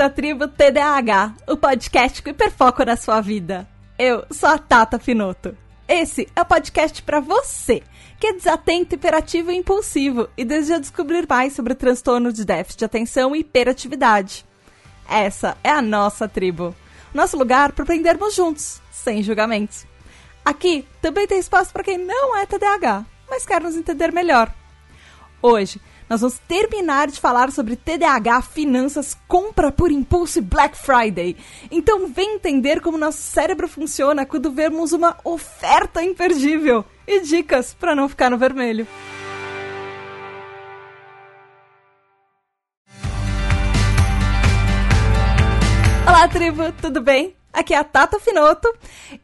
À tribo TDAH, o podcast com hiperfoco na sua vida. Eu sou a Tata Finoto. Esse é o podcast para você que é desatento, hiperativo e impulsivo e deseja descobrir mais sobre o transtorno de déficit de atenção e hiperatividade. Essa é a nossa tribo, nosso lugar para aprendermos juntos, sem julgamentos. Aqui também tem espaço para quem não é TDAH, mas quer nos entender melhor. Hoje nós vamos terminar de falar sobre TDAH, finanças, compra por impulso e Black Friday. Então vem entender como nosso cérebro funciona quando vemos uma oferta imperdível e dicas para não ficar no vermelho. Olá, tribo, tudo bem? Aqui é a Tata Finoto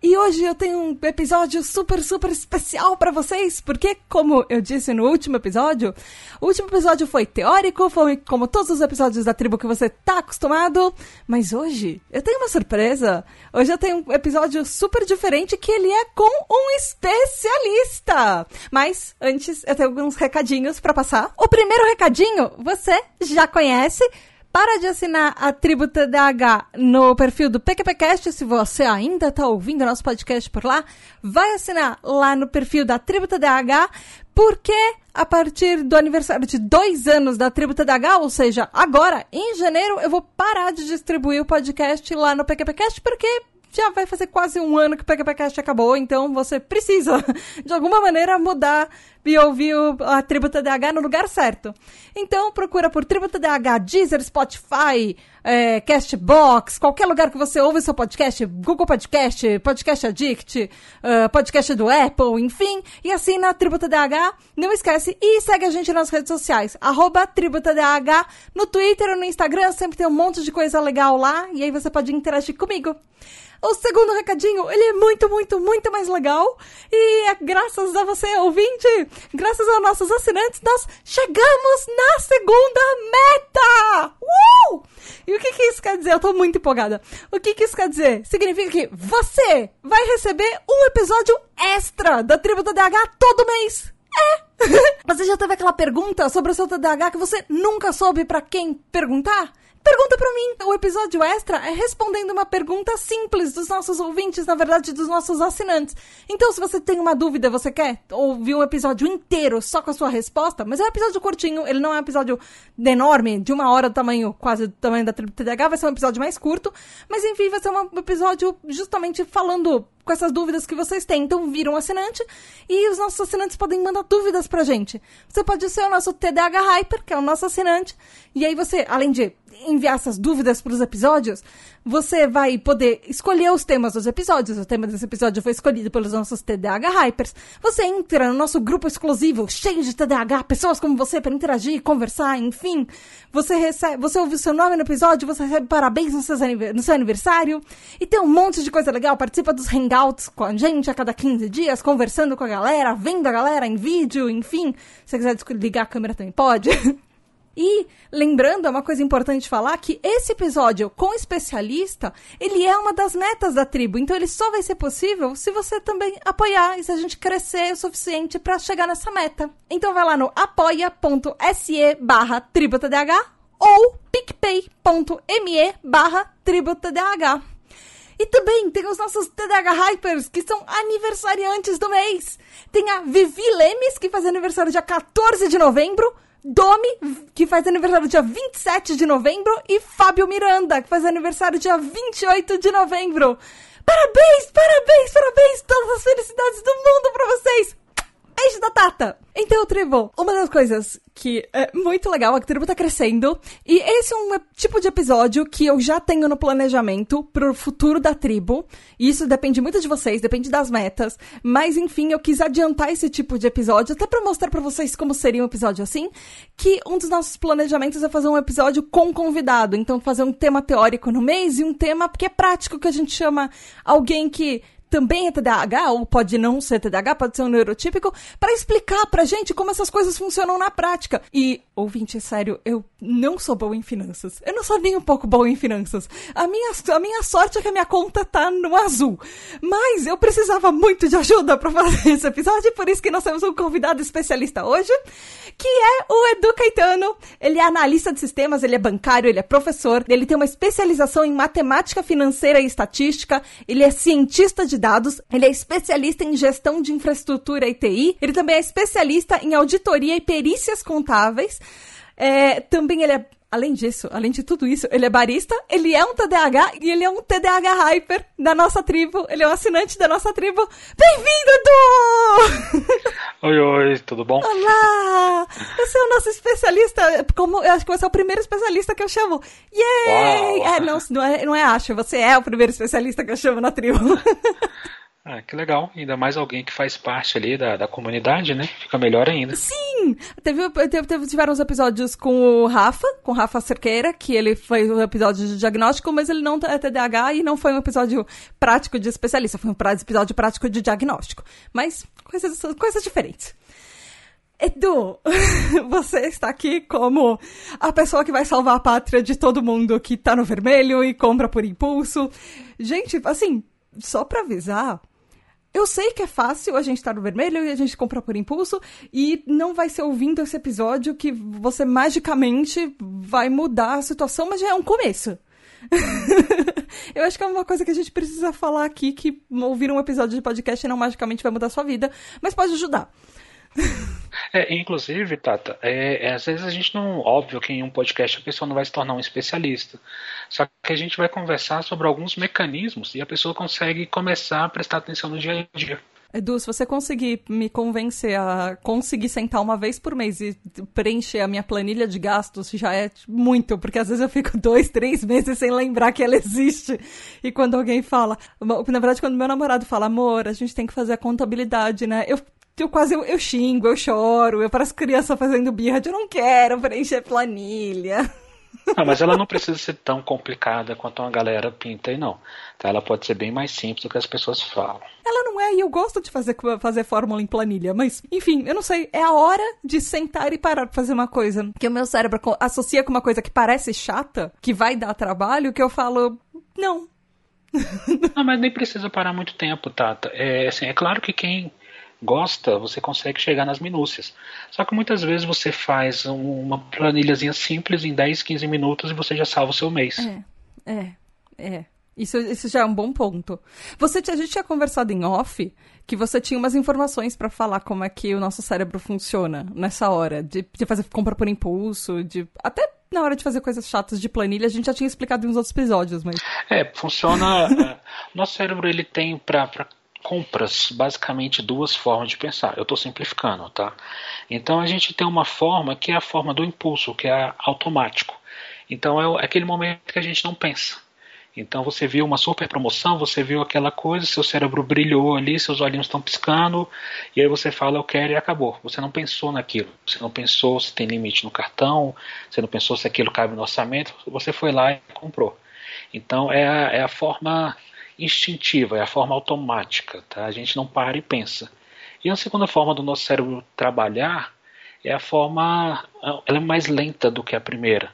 e hoje eu tenho um episódio super, super especial para vocês, porque, como eu disse no último episódio, o último episódio foi teórico, foi como todos os episódios da tribo que você tá acostumado, mas hoje eu tenho uma surpresa. Hoje eu tenho um episódio super diferente que ele é com um especialista. Mas antes eu tenho alguns recadinhos para passar. O primeiro recadinho você já conhece para de assinar a Tribo TDAH no perfil do PQPcast, se você ainda está ouvindo nosso podcast por lá, vai assinar lá no perfil da Tribo TDAH, porque a partir do aniversário de dois anos da Tribo TDAH, ou seja, agora, em janeiro, eu vou parar de distribuir o podcast lá no PQPcast, porque já vai fazer quase um ano que o PQPcast acabou, então você precisa, de alguma maneira, mudar e ouvir a Tribo TDAH no lugar certo. Então procura por Tribo TDAH, Deezer, Spotify, é, Castbox, qualquer lugar que você ouve seu podcast, Google Podcast, Podcast Addict, uh, podcast do Apple, enfim, e assina a Tribo TDAH. Não esquece e segue a gente nas redes sociais, arroba Tribo TDAH, no Twitter no Instagram, sempre tem um monte de coisa legal lá, e aí você pode interagir comigo. O segundo recadinho, ele é muito, muito, muito mais legal. E é graças a você, ouvinte, graças aos nossos assinantes, nós chegamos na segunda meta! Uh! E o que, que isso quer dizer? Eu tô muito empolgada. O que, que isso quer dizer? Significa que você vai receber um episódio extra da Tribo do DH todo mês. É! você já teve aquela pergunta sobre o seu TDAH que você nunca soube para quem perguntar? Pergunta para mim. O episódio extra é respondendo uma pergunta simples dos nossos ouvintes, na verdade, dos nossos assinantes. Então, se você tem uma dúvida, você quer ouvir um episódio inteiro só com a sua resposta, mas é um episódio curtinho, ele não é um episódio enorme, de uma hora do tamanho, quase do tamanho da TDH, vai ser um episódio mais curto, mas enfim, vai ser um episódio justamente falando com essas dúvidas que vocês têm. Então, vira um assinante e os nossos assinantes podem mandar dúvidas pra gente. Você pode ser o nosso TDH Hyper, que é o nosso assinante, e aí você, além de enviar essas dúvidas para os episódios, você vai poder escolher os temas dos episódios. O tema desse episódio foi escolhido pelos nossos TDAH Hypers. Você entra no nosso grupo exclusivo, cheio de TDAH, pessoas como você para interagir, conversar, enfim. Você recebe, você ouve o seu nome no episódio, você recebe parabéns no no seu aniversário. E tem um monte de coisa legal. Participa dos hangouts com a gente a cada 15 dias, conversando com a galera, vendo a galera em vídeo, enfim. Se você quiser ligar a câmera também pode. E, lembrando, é uma coisa importante falar que esse episódio com especialista, ele é uma das metas da tribo. Então, ele só vai ser possível se você também apoiar e se a gente crescer o suficiente para chegar nessa meta. Então, vai lá no apoia.se barra tributadh ou picpay.me barra tributadh. E também tem os nossos TDH Hypers, que são aniversariantes do mês. Tem a Vivi Lemes, que faz aniversário dia 14 de novembro. Domi, que faz aniversário dia 27 de novembro, e Fábio Miranda, que faz aniversário dia 28 de novembro. Parabéns, parabéns, parabéns! Todas as felicidades do mundo para vocês! Beijo da Tata! Então, Tribo, uma das coisas que é muito legal é que a tribo tá crescendo. E esse é um tipo de episódio que eu já tenho no planejamento pro futuro da tribo. E isso depende muito de vocês, depende das metas. Mas enfim, eu quis adiantar esse tipo de episódio, até para mostrar para vocês como seria um episódio assim. Que um dos nossos planejamentos é fazer um episódio com convidado. Então, fazer um tema teórico no mês e um tema que é prático, que a gente chama alguém que também é TDAH, ou pode não ser TDAH, pode ser um neurotípico, para explicar pra gente como essas coisas funcionam na prática. E, ouvinte, sério, eu não sou boa em finanças. Eu não sou nem um pouco boa em finanças. A minha, a minha sorte é que a minha conta tá no azul. Mas eu precisava muito de ajuda para fazer esse episódio, por isso que nós temos um convidado especialista hoje, que é o Edu Caetano. Ele é analista de sistemas, ele é bancário, ele é professor, ele tem uma especialização em matemática financeira e estatística, ele é cientista de dados, ele é especialista em gestão de infraestrutura e TI, ele também é especialista em auditoria e perícias contábeis. É, também ele é Além disso, além de tudo isso, ele é barista, ele é um TDAH e ele é um TDAH hyper da nossa tribo. Ele é um assinante da nossa tribo. Bem-vindo, Edu! Oi, oi, tudo bom? Olá! Você é o nosso especialista, como eu acho que você é o primeiro especialista que eu chamo. Yay! É, não, não é, não é acho, você é o primeiro especialista que eu chamo na tribo. Ah, que legal. Ainda mais alguém que faz parte ali da, da comunidade, né? Fica melhor ainda. Sim! Teve, teve, tiveram uns episódios com o Rafa, com o Rafa Cerqueira, que ele fez um episódio de diagnóstico, mas ele não é TDAH e não foi um episódio prático de especialista, foi um episódio prático de diagnóstico. Mas coisas, coisas diferentes. Edu, você está aqui como a pessoa que vai salvar a pátria de todo mundo que tá no vermelho e compra por impulso. Gente, assim, só pra avisar, eu sei que é fácil a gente estar tá no vermelho e a gente comprar por impulso, e não vai ser ouvindo esse episódio que você magicamente vai mudar a situação, mas já é um começo. eu acho que é uma coisa que a gente precisa falar aqui, que ouvir um episódio de podcast não magicamente vai mudar a sua vida, mas pode ajudar. É, inclusive, Tata, é, é, às vezes a gente não. Óbvio que em um podcast a pessoa não vai se tornar um especialista. Só que a gente vai conversar sobre alguns mecanismos e a pessoa consegue começar a prestar atenção no dia a dia. Edu, se você conseguir me convencer a conseguir sentar uma vez por mês e preencher a minha planilha de gastos, já é muito, porque às vezes eu fico dois, três meses sem lembrar que ela existe. E quando alguém fala, na verdade, quando meu namorado fala, amor, a gente tem que fazer a contabilidade, né? Eu eu quase eu, eu xingo, eu choro, eu pareço criança fazendo birra eu não quero preencher planilha. Não, mas ela não precisa ser tão complicada quanto uma galera pinta aí, não. Tá? Ela pode ser bem mais simples do que as pessoas falam. Ela não é, e eu gosto de fazer, fazer fórmula em planilha, mas, enfim, eu não sei. É a hora de sentar e parar pra fazer uma coisa que o meu cérebro associa com uma coisa que parece chata, que vai dar trabalho, que eu falo, não. Não, mas nem precisa parar muito tempo, Tata. É, assim, é claro que quem gosta, você consegue chegar nas minúcias. Só que muitas vezes você faz uma planilhazinha simples em 10, 15 minutos e você já salva o seu mês. É, é, é. Isso, isso já é um bom ponto. Você, a gente tinha conversado em off que você tinha umas informações para falar como é que o nosso cérebro funciona nessa hora, de, de fazer compra por impulso, de até na hora de fazer coisas chatas de planilha, a gente já tinha explicado em uns outros episódios, mas... É, funciona... É, nosso cérebro, ele tem para compras basicamente duas formas de pensar. Eu estou simplificando, tá? Então a gente tem uma forma que é a forma do impulso, que é automático. Então é aquele momento que a gente não pensa. Então você viu uma super promoção, você viu aquela coisa, seu cérebro brilhou ali, seus olhinhos estão piscando, e aí você fala eu quero e acabou. Você não pensou naquilo, você não pensou se tem limite no cartão, você não pensou se aquilo cabe no orçamento, você foi lá e comprou. Então é a, é a forma instintiva, é a forma automática, tá? A gente não para e pensa. E a segunda forma do nosso cérebro trabalhar é a forma, ela é mais lenta do que a primeira.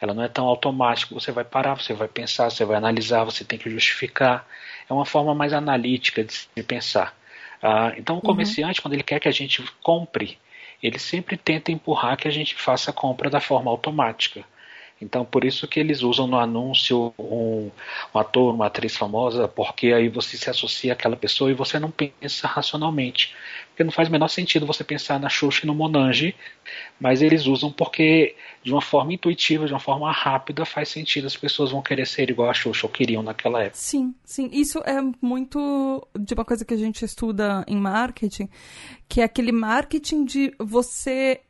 Ela não é tão automática, você vai parar, você vai pensar, você vai analisar, você tem que justificar. É uma forma mais analítica de se pensar. Ah, então o uhum. comerciante, uhum. quando ele quer que a gente compre, ele sempre tenta empurrar que a gente faça a compra da forma automática. Então, por isso que eles usam no anúncio um, um, ator, uma atriz famosa, porque aí você se associa àquela pessoa e você não pensa racionalmente. Porque não faz o menor sentido você pensar na Xuxa e no Monange, mas eles usam porque, de uma forma intuitiva, de uma forma rápida, faz sentido. As pessoas vão querer ser igual a Xuxa ou queriam naquela época. Sim, sim. Isso é muito de uma coisa que a gente estuda em marketing, que é aquele marketing de você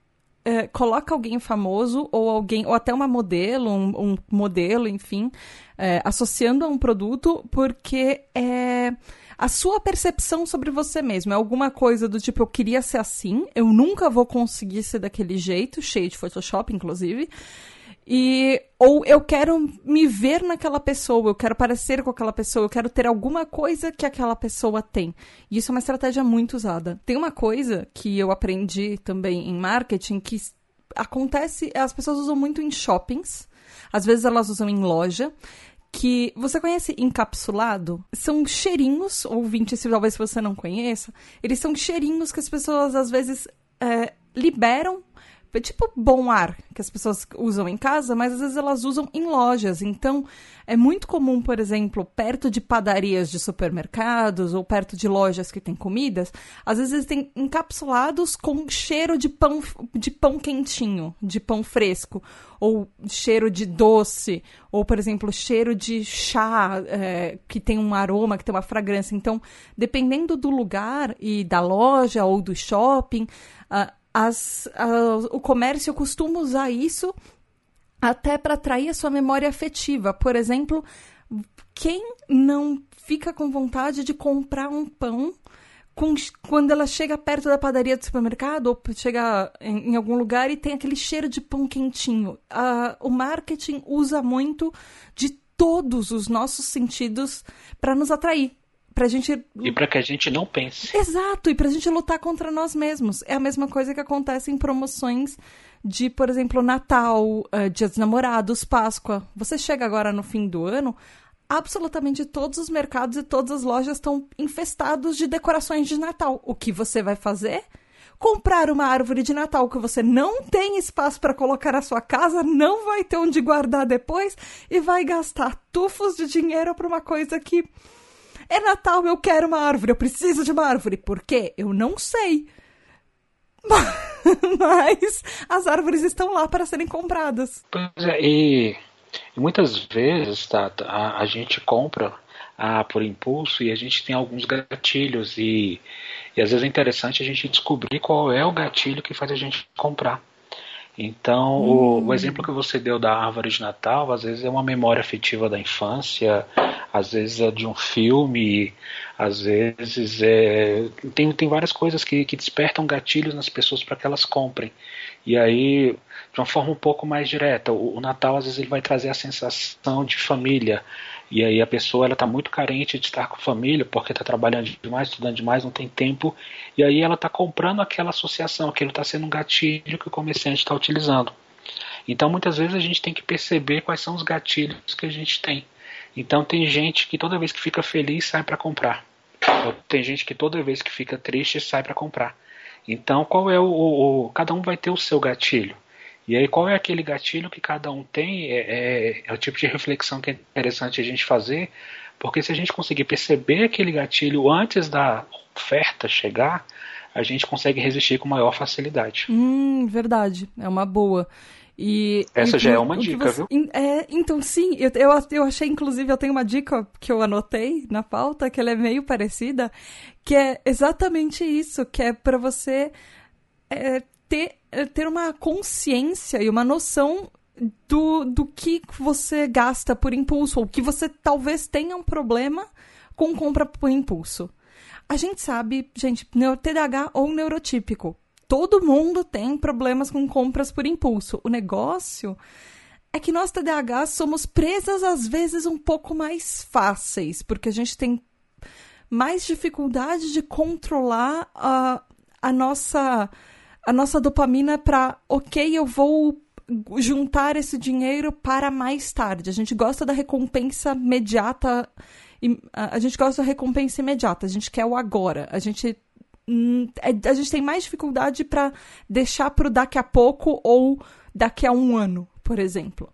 é, coloca alguém famoso ou alguém, ou até uma modelo, um, um modelo, enfim, é, associando a um produto porque é a sua percepção sobre você mesmo. É alguma coisa do tipo, eu queria ser assim, eu nunca vou conseguir ser daquele jeito, cheio de Photoshop, inclusive. E ou eu quero me ver naquela pessoa, eu quero parecer com aquela pessoa, eu quero ter alguma coisa que aquela pessoa tem. E isso é uma estratégia muito usada. Tem uma coisa que eu aprendi também em marketing que acontece, as pessoas usam muito em shoppings, às vezes elas usam em loja, que você conhece encapsulado? São cheirinhos, ouvinte, se talvez você não conheça, eles são cheirinhos que as pessoas às vezes é, liberam tipo bom ar que as pessoas usam em casa, mas às vezes elas usam em lojas. Então, é muito comum, por exemplo, perto de padarias de supermercados ou perto de lojas que tem comidas, às vezes eles têm encapsulados com cheiro de pão, de pão quentinho, de pão fresco, ou cheiro de doce, ou, por exemplo, cheiro de chá é, que tem um aroma, que tem uma fragrância. Então, dependendo do lugar e da loja ou do shopping, uh, as, o comércio costuma usar isso até para atrair a sua memória afetiva. Por exemplo, quem não fica com vontade de comprar um pão com, quando ela chega perto da padaria do supermercado ou chega em, em algum lugar e tem aquele cheiro de pão quentinho? O marketing usa muito de todos os nossos sentidos para nos atrair pra gente. E para que a gente não pense. Exato, e pra gente lutar contra nós mesmos. É a mesma coisa que acontece em promoções de, por exemplo, Natal, uh, Dia dos Namorados, Páscoa. Você chega agora no fim do ano, absolutamente todos os mercados e todas as lojas estão infestados de decorações de Natal. O que você vai fazer? Comprar uma árvore de Natal que você não tem espaço para colocar na sua casa, não vai ter onde guardar depois e vai gastar tufos de dinheiro para uma coisa que é Natal, eu quero uma árvore, eu preciso de uma árvore. Por quê? Eu não sei. Mas as árvores estão lá para serem compradas. Pois é, e, e muitas vezes tá, a, a gente compra a, por impulso e a gente tem alguns gatilhos e, e às vezes é interessante a gente descobrir qual é o gatilho que faz a gente comprar. Então, hum. o, o, hum. exemplo que você deu da árvore de Natal, às vezes é uma memória afetiva da infância, às vezes é de um filme, às vezes é. Tem, tem várias coisas que, que despertam gatilhos nas pessoas para que elas comprem. E aí, de uma forma um pouco mais direta, o, o Natal às vezes ele vai trazer a sensação de família, e aí a pessoa ela está muito carente de estar com família porque está trabalhando demais, estudando demais, não tem tempo. E aí ela está comprando aquela associação, aquilo está sendo um gatilho que o comerciante está utilizando. Então muitas vezes a gente tem que perceber quais são os gatilhos que a gente tem. Então tem gente que toda vez que fica feliz sai para comprar. Ou tem gente que toda vez que fica triste sai para comprar. Então qual é o, o, o, cada um vai ter o seu gatilho. E aí, qual é aquele gatilho que cada um tem? É, é, é, o tipo de reflexão que é interessante a gente fazer, porque se a gente conseguir perceber aquele gatilho antes da oferta chegar, a gente consegue resistir com maior facilidade. Hum, verdade. É uma boa. E, Essa e, já é uma dica, você, viu? É, então, sim, eu, eu, eu achei, inclusive, eu tenho uma dica que eu anotei na pauta, que ela é meio parecida, que é exatamente isso, que é para você é, ter, eh, ter uma consciência e uma noção do, do que você gasta por impulso, ou que você talvez tenha um problema com compra por impulso. A gente sabe, gente, TDAH ou neurotípico. Todo mundo tem problemas com compras por impulso. O negócio é que nós TDAH somos presas às vezes um pouco mais fáceis, porque a gente tem mais dificuldade de controlar a, a nossa a nossa dopamina para, ok, eu vou juntar esse dinheiro para mais tarde. A gente gosta da recompensa imediata. A gente gosta da recompensa imediata. A gente quer o agora. A gente hum, é, a gente tem mais dificuldade para deixar para daqui a pouco ou daqui a um ano, por exemplo.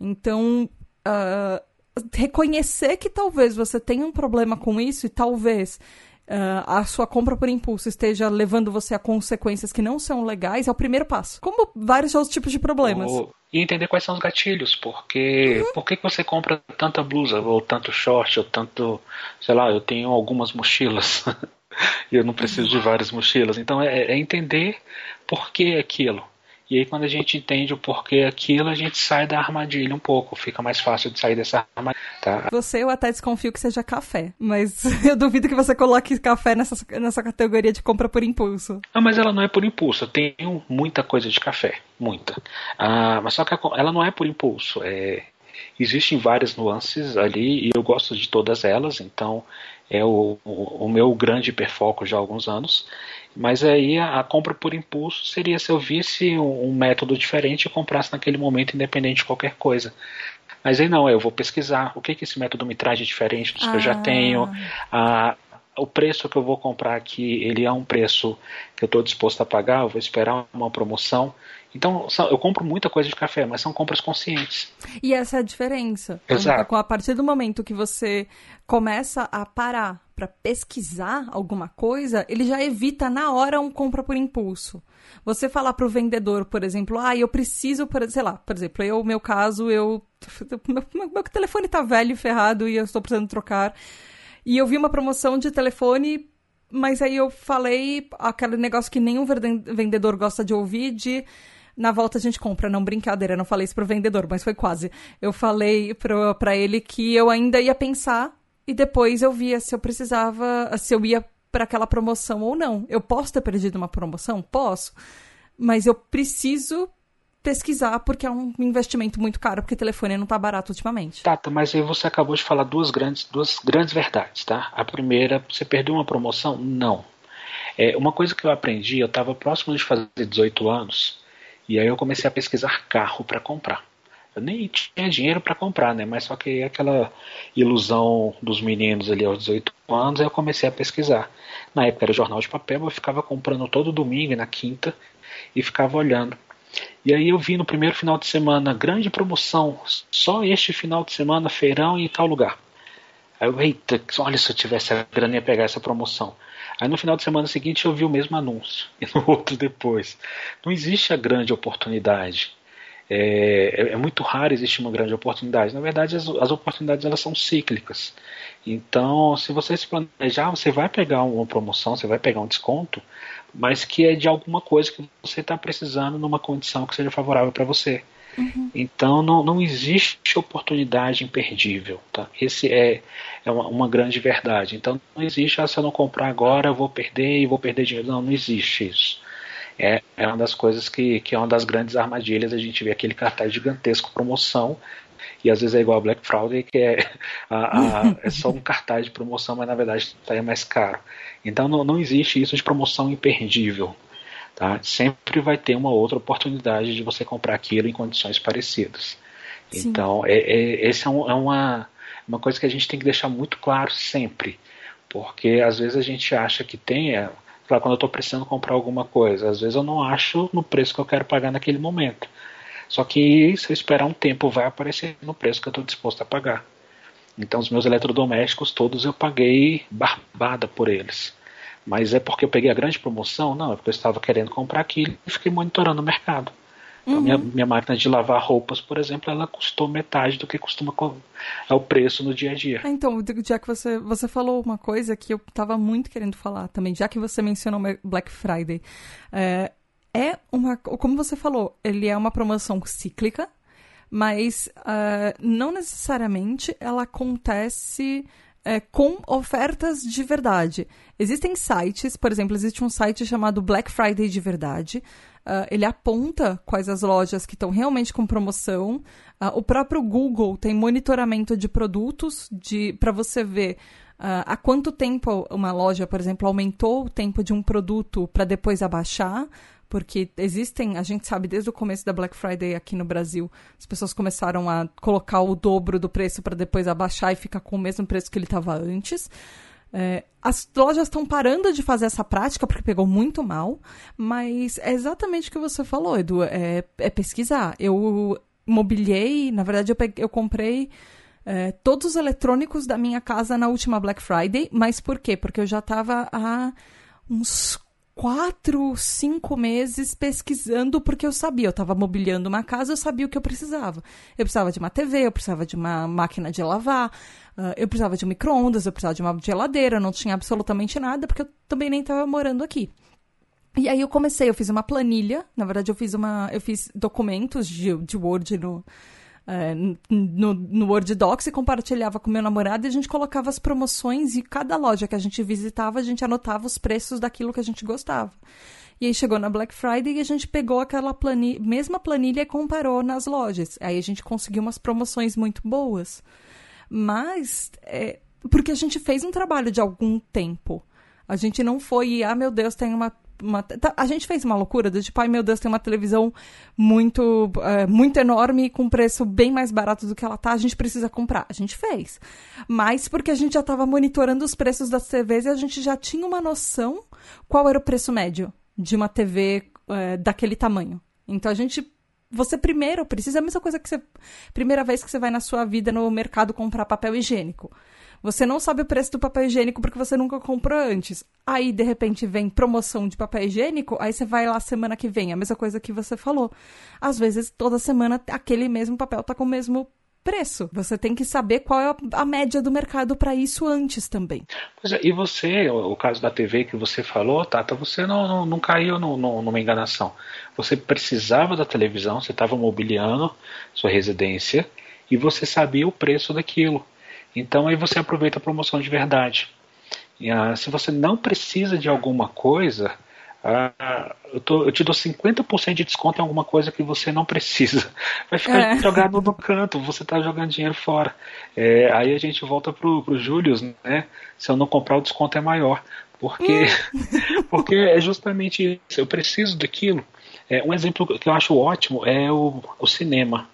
Então, uh, reconhecer que talvez você tenha um problema com isso e talvez Uh, a sua compra por impulso esteja levando você a consequências que não são legais, é o primeiro passo. Como vários outros tipos de problemas. e entender quais são os gatilhos, porque uhum. por que você compra tanta blusa, ou tanto short, ou tanto, sei lá, eu tenho algumas mochilas e eu não preciso de várias mochilas. Então é, é entender por que aquilo. E aí, quando a gente entende o porquê aquilo, a gente sai da armadilha um pouco. Fica mais fácil de sair dessa armadilha. Tá? Você, eu até desconfio que seja café. Mas eu duvido que você coloque café nessa, nessa categoria de compra por impulso. Não, mas ela não é por impulso. Eu tenho muita coisa de café. Muita. Ah, mas só que ela não é por impulso. É, existem várias nuances ali e eu gosto de todas elas. Então, é o, o, o meu grande hiperfoco já há alguns anos. Mas aí a, a, compra por impulso seria se eu visse um, um, método diferente e comprasse naquele momento, independente de qualquer coisa. Mas aí não, eu vou pesquisar o que, que esse método me traz de diferente dos ah. que eu já ah. tenho. A, o preço que eu vou comprar aqui, ele é um preço que eu estou disposto a pagar, eu vou esperar uma promoção. Então, eu compro muita coisa de café, mas são compras conscientes. E essa é a diferença. Exato. A partir do momento que você começa a parar para pesquisar alguma coisa, ele já evita na hora um compra por impulso. Você falar para o vendedor, por exemplo, ah, eu preciso, por, sei lá, por exemplo, eu, meu caso, eu meu, meu telefone está velho e ferrado e eu estou precisando trocar. E eu vi uma promoção de telefone mas aí eu falei aquele negócio que nenhum vendedor gosta de ouvir de na volta a gente compra, não brincadeira, não falei isso pro vendedor, mas foi quase. Eu falei pro, pra ele que eu ainda ia pensar e depois eu via se eu precisava, se eu ia para aquela promoção ou não. Eu posso ter perdido uma promoção? Posso. Mas eu preciso pesquisar porque é um investimento muito caro, porque telefone não tá barato ultimamente. Tá, mas aí você acabou de falar duas grandes, duas grandes verdades, tá? A primeira, você perdeu uma promoção? Não. É, uma coisa que eu aprendi, eu estava próximo de fazer 18 anos, e aí eu comecei a pesquisar carro para comprar. Eu nem tinha dinheiro para comprar, né? Mas só que aquela ilusão dos meninos ali aos 18 anos, eu comecei a pesquisar. Na época era jornal de papel, eu ficava comprando todo domingo e na quinta e ficava olhando. E aí eu vi no primeiro final de semana, grande promoção, só este final de semana, feirão em tal lugar. Aí eu, eita, olha se eu tivesse a grana ia pegar essa promoção. Aí no final de semana seguinte eu vi o mesmo anúncio, e no outro depois. Não existe a grande oportunidade. É, é, é muito raro existir uma grande oportunidade. Na verdade, as, as, oportunidades elas são cíclicas. Então, se você se planejar, você vai pegar uma promoção, você vai pegar um desconto, mas que é de alguma coisa que você está precisando numa condição que seja favorável para você. Uhum. Então não, não existe oportunidade imperdível. Tá? Esse é, é uma, uma, grande verdade. Então não existe, ah, se eu não comprar agora, eu vou perder e vou perder dinheiro. Não, não existe isso. É, é uma das coisas que, que é uma das grandes armadilhas. A gente vê aquele cartaz gigantesco promoção e às vezes é igual a Black Friday, que é, a, a, é só um cartaz de promoção, mas na verdade está mais caro. Então não, não existe isso de promoção imperdível. Tá? Sempre vai ter uma outra oportunidade de você comprar aquilo em condições parecidas. Sim. Então, é, é, esse é, um, é, uma, uma coisa que a gente tem que deixar muito claro sempre. Porque às vezes a gente acha que tem. Claro, quando eu estou precisando comprar alguma coisa, às vezes eu não acho no preço que eu quero pagar naquele momento. Só que se eu esperar um tempo, vai aparecer no preço que eu estou disposto a pagar. Então, os meus eletrodomésticos todos eu paguei barbada por eles. Mas é porque eu peguei a grande promoção? Não, é porque eu estava querendo comprar aquilo e fiquei monitorando o mercado. Então, uhum. minha, minha máquina de lavar roupas, por exemplo, ela custou metade do que costuma é o preço no dia a dia. Ah, então, já que você, você falou uma coisa que eu estava muito querendo falar também, já que você mencionou Black Friday, é, é uma, como você falou, ele é uma promoção cíclica, mas uh, não necessariamente ela acontece é, com ofertas de verdade. Existem sites, por exemplo, existe um site chamado Black Friday de verdade. Uh, ele aponta quais as lojas que estão realmente com promoção. Uh, o próprio Google tem monitoramento de produtos para você ver uh, há quanto tempo uma loja, por exemplo, aumentou o tempo de um produto para depois abaixar porque existem, a gente sabe desde o começo da Black Friday aqui no Brasil, as pessoas começaram a colocar o dobro do preço para depois abaixar e ficar com o mesmo preço que ele estava antes. É, as lojas estão parando de fazer essa prática porque pegou muito mal, mas é exatamente o que você falou, Edu, é, é pesquisar. Eu mobiliei, na verdade eu, peguei, eu comprei é, todos os eletrônicos da minha casa na última Black Friday, mas por quê? Porque eu já estava há uns quatro, cinco meses pesquisando, porque eu sabia, eu estava mobiliando uma casa, eu sabia o que eu precisava. Eu precisava de uma TV, eu precisava de uma máquina de lavar, uh, eu precisava de um micro-ondas, eu precisava de uma geladeira, eu não tinha absolutamente nada, porque eu também nem estava morando aqui. E aí eu comecei, eu fiz uma planilha, na verdade eu fiz uma, eu fiz documentos de, de Word no, é, no, no Word Docs e compartilhava com meu namorado e a gente colocava as promoções e cada loja que a gente visitava, a gente anotava os preços daquilo que a gente gostava. E aí chegou na Black Friday e a gente pegou aquela planilha, mesma planilha e comparou nas lojas. Aí a gente conseguiu umas promoções muito boas. Mas, é, porque a gente fez um trabalho de algum tempo. A gente não foi, ah, meu Deus, tem uma uma, tá, a gente fez uma loucura do tipo, ai meu Deus, tem uma televisão muito, uh, muito enorme com preço bem mais barato do que ela tá, a gente precisa comprar. A gente fez. Mas porque a gente já estava monitorando os preços das TVs e a gente já tinha uma noção qual era o preço médio de uma TV uh, eh, daquele tamanho. Então a gente você primeiro precisa, a mesma coisa que você. Primeira vez que você vai na sua vida no mercado comprar papel higiênico. Você não sabe o preço do papel higiênico porque você nunca comprou antes. Aí, de repente, vem promoção de papel higiênico, aí você vai lá semana que vem, a mesma coisa que você falou. Às vezes, toda semana, aquele mesmo papel tá com o mesmo preço. Você tem que saber qual é a média do mercado para isso antes também. É, e você, o caso da TV que você falou, Tata, você não, não, não caiu no, no, numa enganação. Você precisava da televisão, você estava mobiliando sua residência e você sabia o preço daquilo. Então aí você aproveita a promoção de verdade. E, ah, se você não precisa de alguma coisa, ah, eu, tô, eu, te dou 50% de desconto em alguma coisa que você não precisa. Vai ficar é. jogado no canto, você está jogando dinheiro fora. É, aí a gente volta pro, pro Julius, né? Se eu não comprar, o desconto é maior. Porque, hum. porque é justamente isso. Eu preciso daquilo. É, um exemplo que eu acho ótimo é o, o cinema.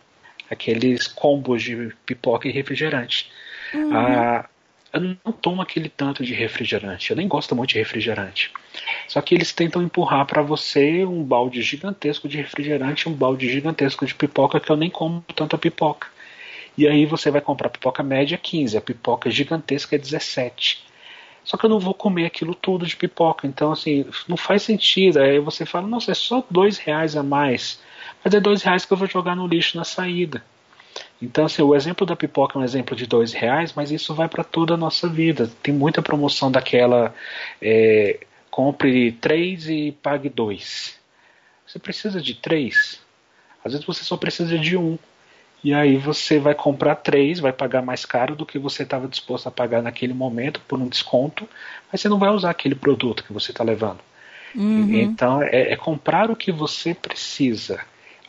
Aqueles combos de pipoca e refrigerante. Uhum. Ah, eu não tomo aquele tanto de refrigerante. Eu nem gosto muito de refrigerante. Só que eles tentam empurrar para você um balde gigantesco de refrigerante, um balde gigantesco de pipoca que eu nem como tanta pipoca. E aí você vai comprar pipoca média 15, a pipoca gigantesca é 17. Só que eu não vou comer aquilo tudo de pipoca. Então, assim, não faz sentido. Aí você fala, nossa, é só dois reais a mais. Mas é dois reais que eu vou jogar no lixo na saída. Então, assim, o exemplo da pipoca é um exemplo de dois reais, mas isso vai para toda a nossa vida. Tem muita promoção daquela é, compre três e pague dois. Você precisa de três? Às vezes você só precisa de um. E aí você vai comprar três, vai pagar mais caro do que você estava disposto a pagar naquele momento por um desconto, mas você não vai usar aquele produto que você está levando. Uhum. Então é, é comprar o que você precisa.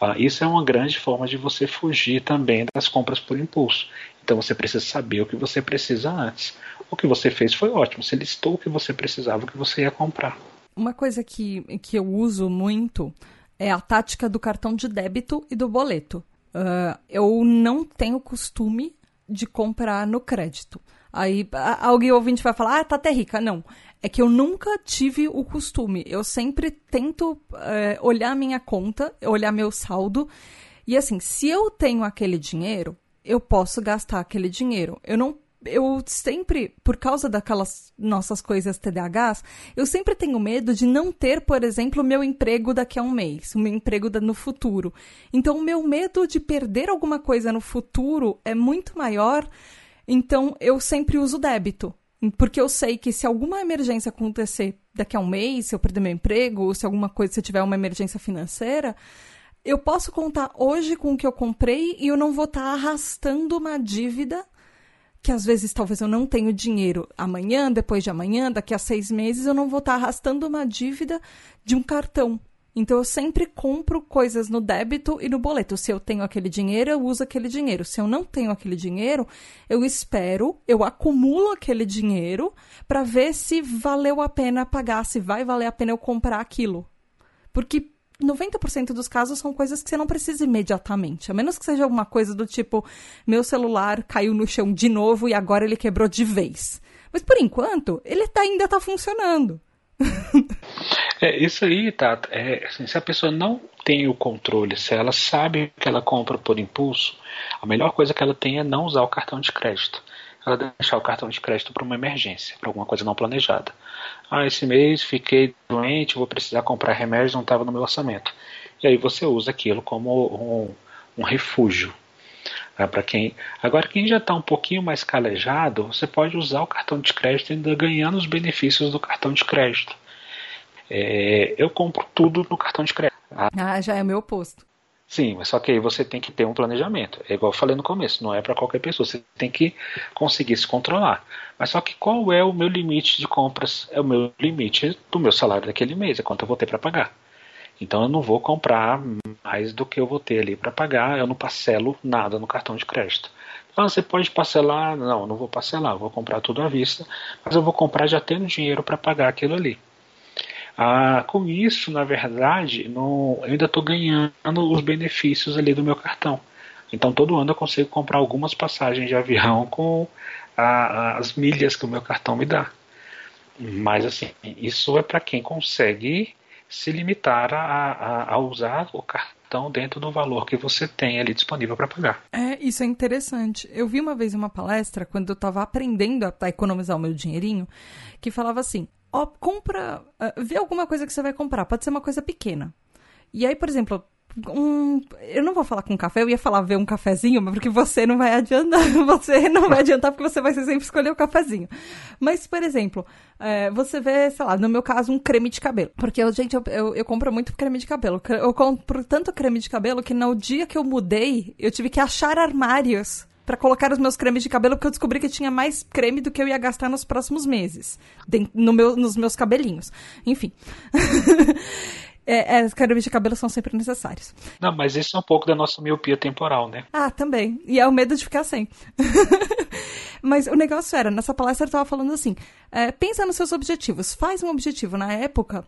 Ah, isso é uma grande forma de você fugir também das compras por impulso. Então você precisa saber o que você precisa antes. O que você fez foi ótimo, você listou o que você precisava, o que você ia comprar. Uma coisa que, que eu uso muito é a tática do cartão de débito e do boleto. Uh, eu não tenho costume de comprar no crédito. Aí alguém ouvinte vai falar, ah, tá até rica. Não é que eu nunca tive o costume. Eu sempre tento é, olhar minha conta, olhar meu saldo. E assim, se eu tenho aquele dinheiro, eu posso gastar aquele dinheiro. Eu não. Eu sempre, por causa daquelas nossas coisas TDAHs, eu sempre tenho medo de não ter, por exemplo, o meu emprego daqui a um mês, o meu emprego no futuro. Então, o meu medo de perder alguma coisa no futuro é muito maior. Então, eu sempre uso débito. Porque eu sei que se alguma emergência acontecer daqui a um mês, se eu perder meu emprego, ou se alguma coisa, se tiver uma emergência financeira, eu posso contar hoje com o que eu comprei e eu não vou estar tá arrastando uma dívida que às vezes talvez eu não tenha dinheiro amanhã, depois de amanhã, daqui a seis meses, eu não vou estar tá arrastando uma dívida de um cartão. Então eu sempre compro coisas no débito e no boleto. Se eu tenho aquele dinheiro, eu uso aquele dinheiro. Se eu não tenho aquele dinheiro, eu espero, eu acumulo aquele dinheiro para ver se valeu a pena pagar, se vai valer a pena eu comprar aquilo. Porque 90% dos casos são coisas que você não precisa imediatamente. A menos que seja alguma coisa do tipo: meu celular caiu no chão de novo e agora ele quebrou de vez. Mas por enquanto, ele tá, ainda está funcionando. É, isso aí, Tata, é, assim, se a pessoa não tem o controle, se ela sabe que ela compra por impulso, a melhor coisa que ela tem é não usar o cartão de crédito. Ela deixar o cartão de crédito para uma emergência, para alguma coisa não planejada. Ah, esse mês fiquei doente, vou precisar comprar remédio, não estava no meu orçamento. E aí você usa aquilo como um, um refúgio. Né, para quem agora quem já está um pouquinho mais calejado, você pode usar o cartão de crédito ainda ganhando os benefícios do cartão de crédito. É, eu compro tudo no cartão de crédito. Ah, já é o meu oposto. Sim, mas só que aí você tem que ter um planejamento. É igual eu falei no começo, não é para qualquer pessoa. Você tem que conseguir se controlar. Mas só que qual é o meu limite de compras? É o meu limite do meu salário daquele mês, é quanto eu vou ter para pagar. Então eu não vou comprar mais do que eu vou ter ali para pagar, eu não parcelo nada no cartão de crédito. Então você pode parcelar, não, não vou parcelar, vou comprar tudo à vista, mas eu vou comprar já tendo dinheiro para pagar aquilo ali. Ah, com isso, na verdade, eu ainda estou ganhando os benefícios ali do meu cartão. Então, todo ano eu consigo comprar algumas passagens de avião com a, as milhas que o meu cartão me dá. Mas, assim, isso é para quem consegue se limitar a, a, a, usar o cartão dentro do valor que você tem ali disponível para pagar. É, isso é interessante. Eu vi uma vez uma palestra, quando eu estava aprendendo a, a economizar o meu dinheirinho, que falava assim: ó, compra, uh, vê alguma coisa que você vai comprar, pode ser uma coisa pequena. E aí, por exemplo, um, eu não vou falar com café, eu ia falar ver um cafezinho, porque você não vai adiantar, você não vai adiantar porque você vai sempre escolher o cafezinho. Mas, por exemplo, é, você vê, sei lá, no meu caso, um creme de cabelo. Porque, gente, eu, eu, eu, compro muito creme de cabelo. Eu compro tanto creme de cabelo que no dia que eu mudei, eu tive que achar armários para colocar os meus cremes de cabelo, porque eu descobri que tinha mais creme do que eu ia gastar nos próximos meses. No meu, nos meus cabelinhos. Enfim. é, é, cremes de cabelo são sempre necessários. Não, mas isso é um pouco da nossa miopia temporal, né? Ah, também. E é o medo de ficar sem. mas o negócio era, nessa palestra eu tava falando assim: é, pensa nos seus objetivos, faz um objetivo. Na época,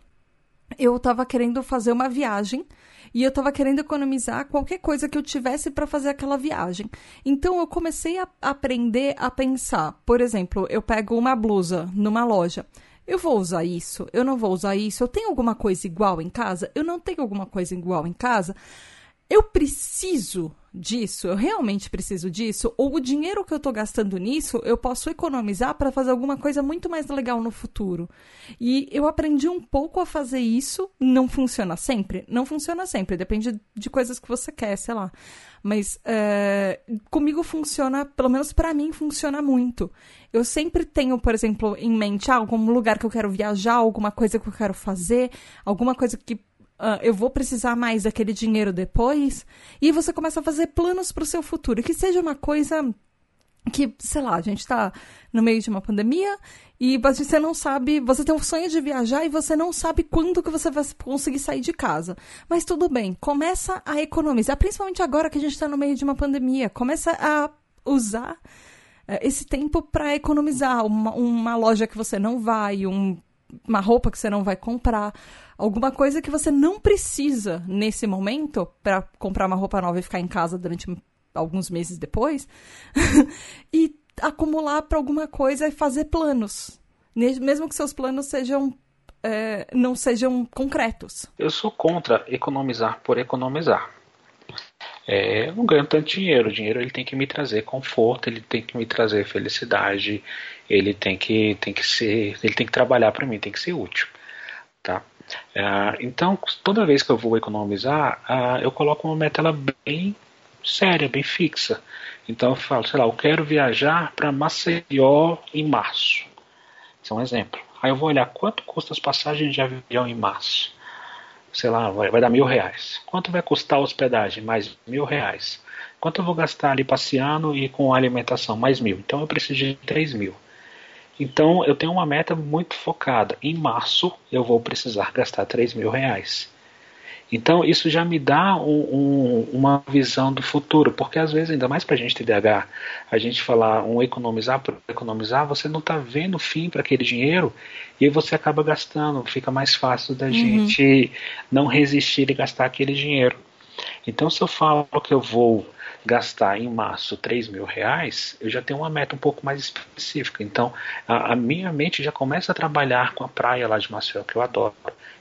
eu tava querendo fazer uma viagem e eu estava querendo economizar qualquer coisa que eu tivesse para fazer aquela viagem. Então eu comecei a aprender a pensar. Por exemplo, eu pego uma blusa numa loja. Eu vou usar isso? Eu não vou usar isso? Eu tenho alguma coisa igual em casa? Eu não tenho alguma coisa igual em casa? Eu preciso disso? Eu realmente preciso disso? Ou o dinheiro que eu estou gastando nisso eu posso economizar para fazer alguma coisa muito mais legal no futuro? E eu aprendi um pouco a fazer isso. Não funciona sempre? Não funciona sempre. Depende de coisas que você quer, sei lá. Mas é, comigo funciona, pelo menos para mim, funciona muito. Eu sempre tenho, por exemplo, em mente ah, algum lugar que eu quero viajar, alguma coisa que eu quero fazer, alguma coisa que Uh, eu vou precisar mais daquele dinheiro depois. E você começa a fazer planos para o seu futuro. Que seja uma coisa que, sei lá, a gente está no meio de uma pandemia e você não sabe, você tem um sonho de viajar e você não sabe quando que você vai conseguir sair de casa. Mas tudo bem, começa a economizar, principalmente agora que a gente está no meio de uma pandemia. Começa a usar uh, esse tempo para economizar. Uma, uma loja que você não vai, um, uma roupa que você não vai comprar alguma coisa que você não precisa nesse momento para comprar uma roupa nova e ficar em casa durante alguns meses depois e acumular para alguma coisa e fazer planos, mesmo que seus planos sejam é, não sejam concretos. Eu sou contra economizar por economizar. É, eu não ganho tanto dinheiro. O dinheiro ele tem que me trazer conforto, ele tem que me trazer felicidade, ele tem que, tem que ser, ele tem que trabalhar para mim, tem que ser útil, tá? É, então, toda vez que eu vou economizar, eu coloco uma meta bem séria, bem fixa. Então, eu falo, sei lá, eu quero viajar para Maceió em março. Esse é um exemplo. Aí eu vou olhar quanto custa as passagens de avião em março. Sei lá, vai, vai dar mil reais. Quanto vai custar a hospedagem? Mais mil reais. Quanto eu vou gastar ali passeando e com alimentação? Mais mil. Então eu preciso de três mil. Então eu tenho uma meta muito focada. Em março eu vou precisar gastar 3 mil reais. Então isso já me dá um, um, uma visão do futuro, porque às vezes, ainda mais para a gente TDAH, a gente falar um economizar por economizar, você não está vendo fim para aquele dinheiro e aí você acaba gastando, fica mais fácil da uhum. gente não resistir e gastar aquele dinheiro. Então se eu falo que eu vou gastar em março 3 mil reais, eu já tenho uma meta um pouco mais específica. Então, a, a minha mente já começa a trabalhar com a praia lá de Maceió, que eu adoro.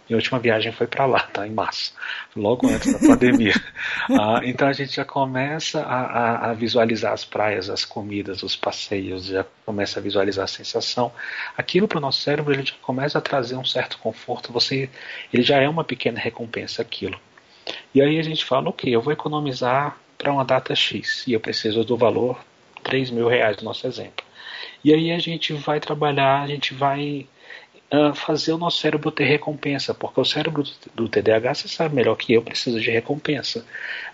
Minha última viagem foi para lá, tá? Em março, logo antes da pandemia. ah, então a gente já começa a, a, a, visualizar as praias, as comidas, os passeios, já começa a visualizar a sensação. Aquilo para o nosso cérebro ele já começa a trazer um certo conforto. Você, ele já é uma pequena recompensa aquilo. E aí a gente fala, ok, eu vou economizar para uma data X e eu preciso do valor 3 mil reais no nosso exemplo. E aí a gente vai trabalhar, a gente vai uh, fazer o nosso cérebro ter recompensa, porque o cérebro do TDAH, você sabe melhor que eu, precisa de recompensa.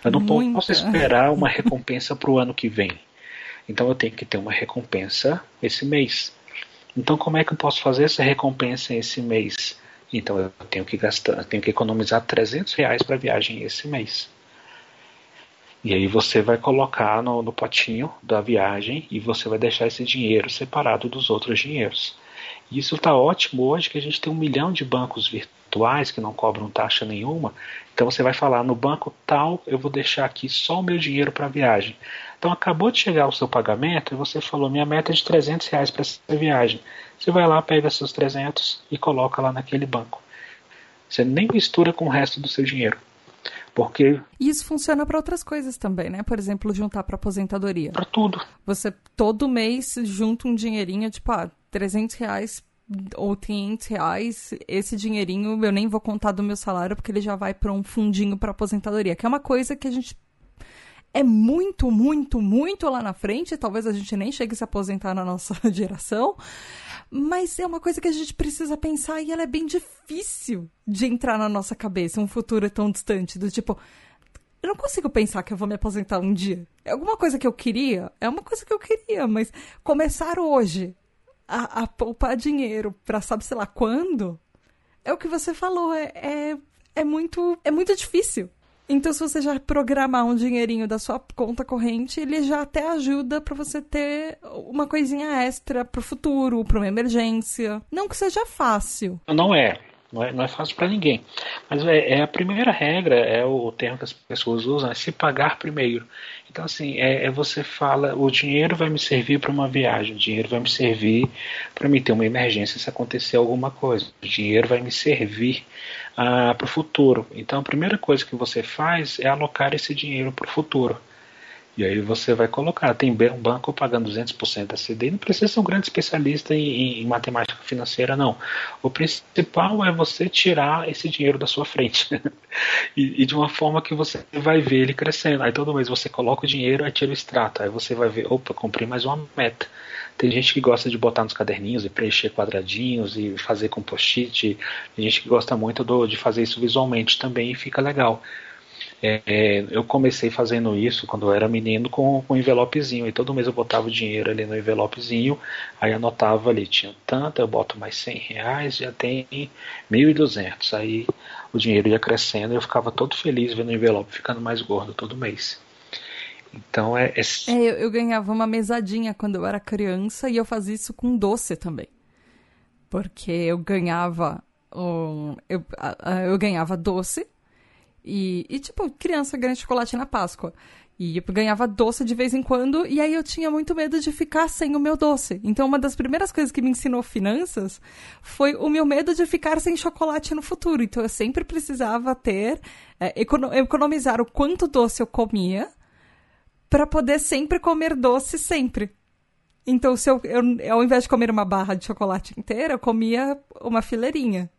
Eu não Muita. posso esperar uma recompensa para o ano que vem. Então eu tenho que ter uma recompensa esse mês. Então como é que eu posso fazer essa recompensa esse mês? Então eu tenho que gastar, tenho que economizar 300 reais para viagem esse mês. E aí você vai colocar no, no potinho da viagem e você vai deixar esse dinheiro separado dos outros dinheiros. Isso está ótimo hoje que a gente tem um milhão de bancos virtuais que não cobram taxa nenhuma. Então você vai falar no banco tal, eu vou deixar aqui só o meu dinheiro para viagem. Então acabou de chegar o seu pagamento e você falou minha meta é de 300 reais para essa viagem. Você vai lá, pega seus 300 e coloca lá naquele banco. Você nem mistura com o resto do seu dinheiro. Porque. Isso funciona para outras coisas também, né? Por exemplo, juntar para aposentadoria. Para tudo. Você todo mês junta um dinheirinho, tipo, ah, 300 reais ou 500 reais. Esse dinheirinho eu nem vou contar do meu salário porque ele já vai para um fundinho para aposentadoria, que é uma coisa que a gente é muito, muito, muito lá na frente. Talvez a gente nem chegue a se aposentar na nossa geração. Mas é uma coisa que a gente precisa pensar e ela é bem difícil de entrar na nossa cabeça, um futuro tão distante, do tipo, eu não consigo pensar que eu vou me aposentar um dia. É alguma coisa que eu queria? É uma coisa que eu queria, mas começar hoje a, a poupar dinheiro para sabe sei lá quando, é o que você falou, é, é, é muito é muito difícil. Então, se você já programar um dinheirinho da sua conta corrente, ele já até ajuda para você ter uma coisinha extra pro futuro, para uma emergência. Não que seja fácil. Não é. Não é, não é fácil para ninguém. Mas é, é, a primeira regra, é o termo que as pessoas usam, é se pagar primeiro. Então, assim, é, é você fala: o dinheiro vai me servir para uma viagem, o dinheiro vai me servir para me ter uma emergência se acontecer alguma coisa, o dinheiro vai me servir ah, para o futuro. Então, a primeira coisa que você faz é alocar esse dinheiro para o futuro. E aí você vai colocar, tem um banco pagando 200% da CDI, não precisa ser um grande especialista em, em, matemática financeira, não. O principal é você tirar esse dinheiro da sua frente. e, e, de uma forma que você vai ver ele crescendo. Aí todo mês você coloca o dinheiro, aí tira o extrato. Aí você vai ver, opa, comprei mais uma meta. Tem gente que gosta de botar nos caderninhos e preencher quadradinhos e fazer com post-it. Tem gente que gosta muito do, de fazer isso visualmente também e fica legal. É, eu comecei fazendo isso quando eu era menino com, com um envelopezinho. E todo mês eu botava o dinheiro ali no envelopezinho, aí anotava ali, tinha tanto, eu boto mais 100 reais, já tem 1.200. Aí o dinheiro ia crescendo e eu ficava todo feliz vendo o envelope ficando mais gordo todo mês. Então é. É, é eu, eu ganhava uma mesadinha quando eu era criança e eu fazia isso com doce também. Porque eu ganhava. Um, eu, eu ganhava doce e, e, tipo, criança ganha chocolate na Páscoa. E eu ganhava doce de vez em quando, e aí eu tinha muito medo de ficar sem o meu doce. Então, uma das primeiras coisas que me ensinou finanças foi o meu medo de ficar sem chocolate no futuro. Então, eu sempre precisava ter, é, economizar o quanto doce eu comia para poder sempre comer doce sempre. Então, se eu, eu, ao invés de comer uma barra de chocolate inteira, eu comia uma fileirinha.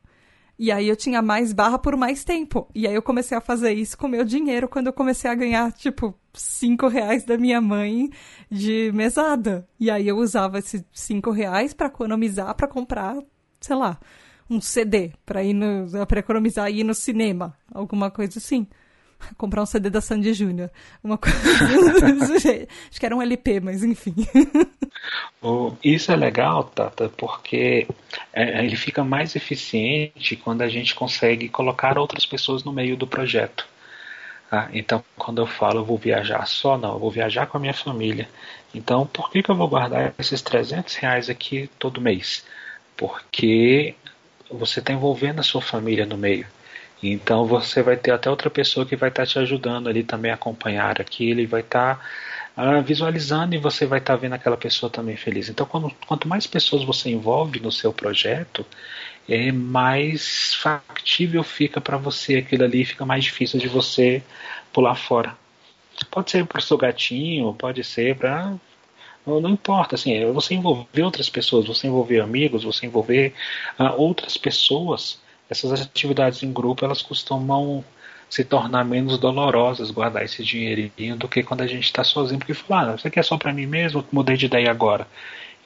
E aí eu tinha mais barra por mais tempo. E aí eu comecei a fazer isso com meu dinheiro quando eu comecei a ganhar, tipo, cinco reais da minha mãe de mesada. E aí eu usava esses cinco reais para economizar para comprar, sei lá, um CD para ir no, para economizar ir no cinema, alguma coisa assim. Comprar um CD da Sandy Júnior. Uma coisa Acho que era um LP, mas enfim. Isso é legal, Tata, porque é, ele fica mais eficiente quando a gente consegue colocar outras pessoas no meio do projeto. Tá? Então, quando eu falo eu vou viajar só, não, eu vou viajar com a minha família. Então, por que, que eu vou guardar esses 300 reais aqui todo mês? Porque você está envolvendo a sua família no meio. Então você vai ter até outra pessoa que vai estar tá te ajudando ali também a acompanhar aquilo e vai estar tá, uh, visualizando e você vai estar tá vendo aquela pessoa também feliz. Então quando, quanto mais pessoas você envolve no seu projeto, é mais factível fica para você aquilo ali, fica mais difícil de você pular fora. Pode ser para o seu gatinho, pode ser para não, não, importa, assim, é você envolver outras pessoas, você envolver amigos, você envolver uh, outras pessoas essas atividades em grupo elas costumam se tornar menos dolorosas guardar esse dinheirinho do que quando a gente está sozinho, porque fala, ah, isso aqui é só para mim mesmo, mudei de ideia agora.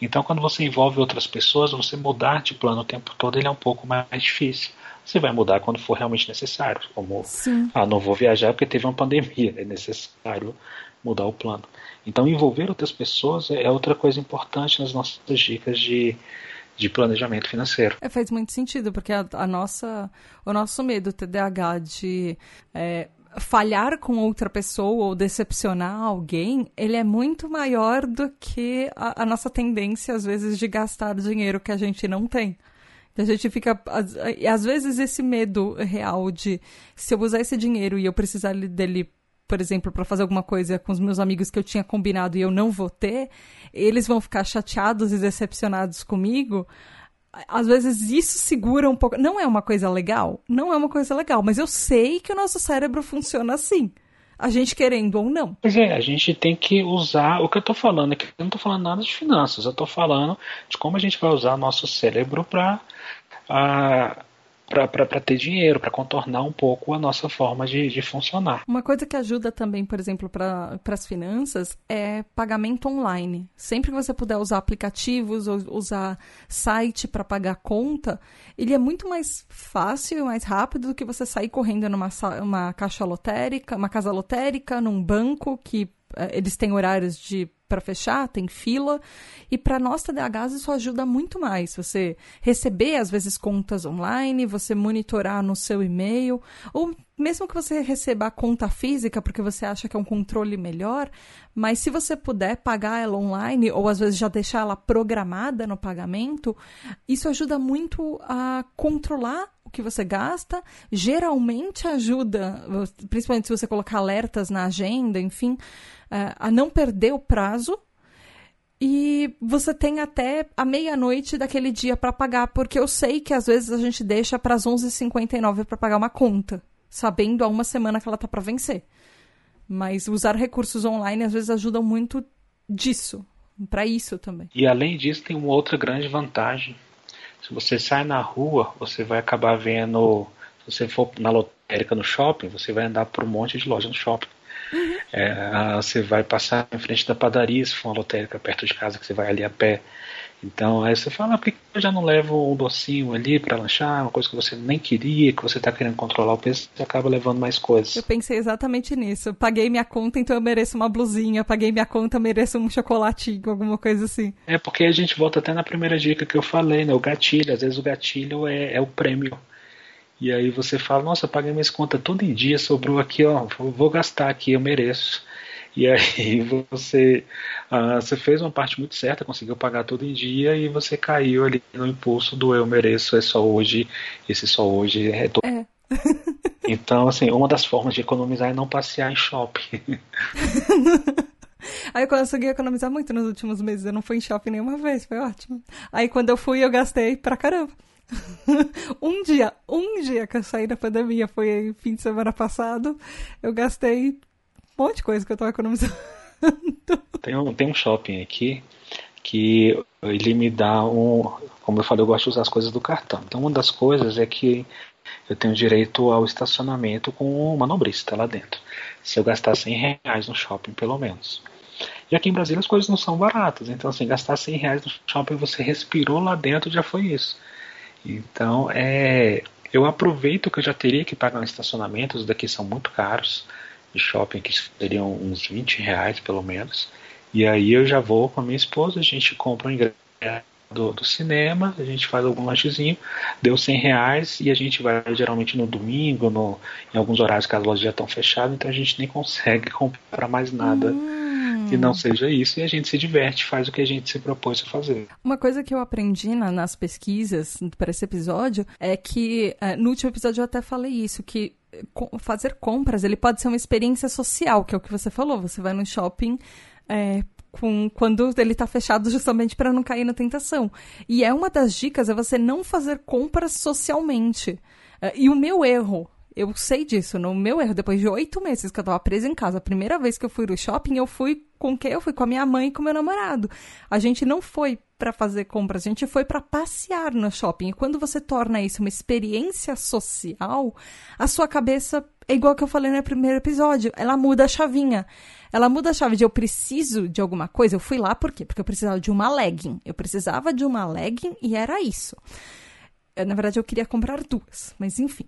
Então, quando você envolve outras pessoas, você mudar de plano o tempo todo ele é um pouco mais difícil. Você vai mudar quando for realmente necessário, como Sim. ah, não vou viajar porque teve uma pandemia, é necessário mudar o plano. Então, envolver outras pessoas é outra coisa importante nas nossas dicas de, de planejamento financeiro. É, faz muito sentido, porque a, a nossa, o nosso medo, TDAH, de é, falhar com outra pessoa ou decepcionar alguém, ele é muito maior do que a, a nossa tendência, às vezes, de gastar dinheiro que a gente não tem. A gente fica. Às, às vezes, esse medo real de se eu usar esse dinheiro e eu precisar dele por exemplo, para fazer alguma coisa com os meus amigos que eu tinha combinado e eu não vou ter, eles vão ficar chateados e decepcionados comigo. Às vezes isso segura um pouco. Não é uma coisa legal? Não é uma coisa legal, mas eu sei que o nosso cérebro funciona assim. A gente querendo ou não. Pois é, a gente tem que usar. O que eu estou falando aqui, eu não estou falando nada de finanças, eu estou falando de como a gente vai usar nosso cérebro para para ter dinheiro, para contornar um pouco a nossa forma de, de funcionar. Uma coisa que ajuda também, por exemplo, para as finanças é pagamento online. Sempre que você puder usar aplicativos ou usar site para pagar conta, ele é muito mais fácil e mais rápido do que você sair correndo numa uma caixa lotérica, uma casa lotérica, num banco que eh, eles têm horários de para fechar, tem fila. E para nós TDAHs isso ajuda muito mais. Você receber, às vezes, contas online, você monitorar no seu e-mail, ou mesmo que você receba a conta física porque você acha que é um controle melhor, mas se você puder pagar ela online, ou às vezes já deixar ela programada no pagamento, isso ajuda muito a controlar que você gasta, geralmente ajuda, principalmente se você colocar alertas na agenda, enfim, é, a não perder o prazo e você tem até a meia-noite daquele dia para pagar, porque eu sei que às vezes a gente deixa para as 11h59 para pagar uma conta, sabendo há uma semana que ela tá para vencer. Mas usar recursos online às vezes ajuda muito disso, para isso também. E além disso, tem uma outra grande vantagem. Se você sai na rua, você vai acabar vendo. Se você for na lotérica no shopping, você vai andar por um monte de loja no shopping. Uhum. É, você vai passar em frente da padaria, se for uma lotérica perto de casa, que você vai ali a pé. Então, aí você fala, ah, por que eu já não levo um docinho ali para lanchar, uma coisa que você nem queria, que você está querendo controlar o peso, você acaba levando mais coisas. Eu pensei exatamente nisso. Eu paguei minha conta, então eu mereço uma blusinha. Paguei minha conta, eu mereço um chocolatinho, alguma coisa assim. É, porque a gente volta até na primeira dica que eu falei, né? O gatilho. Às vezes o gatilho é, é o prêmio. E aí você fala, nossa, paguei minhas contas todo dia, sobrou aqui, ó, vou gastar aqui, eu mereço. E aí você, uh, você fez uma parte muito certa, conseguiu pagar todo em dia e você caiu ali no impulso do eu mereço, é só hoje, esse só hoje é todo. É. então, assim, uma das formas de economizar é não passear em shopping. Aí eu consegui economizar muito nos últimos meses. Eu não fui em shopping nenhuma vez, foi ótimo. Aí quando eu fui, eu gastei pra caramba. um dia, um dia que eu saí da pandemia, foi fim de semana passado, eu gastei monte de coisa que eu tava economizando. Tem um, tem um shopping aqui que ele me dá um. Como eu falei, eu gosto de usar as coisas do cartão. Então, uma das coisas é que eu tenho direito ao estacionamento com um manobrista lá dentro. Se eu gastar 100 reais no shopping, pelo menos. E aqui em Brasília as coisas não são baratas. Então, assim, gastar 100 reais no shopping, você respirou lá dentro, já foi isso. Então, é, eu aproveito que eu já teria que pagar um estacionamento, os daqui são muito caros, de shopping que seriam uns 20 reais pelo menos. E aí eu já vou com a minha esposa, a gente compra um ingresso do, do, cinema, a gente faz algum lanchezinho, deu 100 reais e a gente vai geralmente no domingo, no, em alguns horários que as lojas já estão fechadas, então a gente nem consegue comprar mais nada. Hum que não seja isso e a gente se diverte, faz o que a gente se propôs a fazer. Uma coisa que eu aprendi na, nas pesquisas para esse episódio é que é, no último episódio eu até falei isso, que fazer compras ele pode ser uma experiência social, que é o que você falou. Você vai no shopping é, com, quando ele está fechado justamente para não cair na tentação. E é uma das dicas é você não fazer compras socialmente. É, e o meu erro eu sei disso. No meu erro, depois de oito meses que eu tava presa em casa, a primeira vez que eu fui no shopping, eu fui com quem? Eu fui com a minha mãe e com meu namorado. A gente não foi para fazer compras, a gente foi para passear no shopping. E quando você torna isso uma experiência social, a sua cabeça é igual que eu falei no primeiro episódio, ela muda a chavinha. Ela muda a chave de eu preciso de alguma coisa. Eu fui lá por quê? Porque eu precisava de uma legging. Eu precisava de uma legging e era isso. Eu, na verdade, eu queria comprar duas, mas enfim.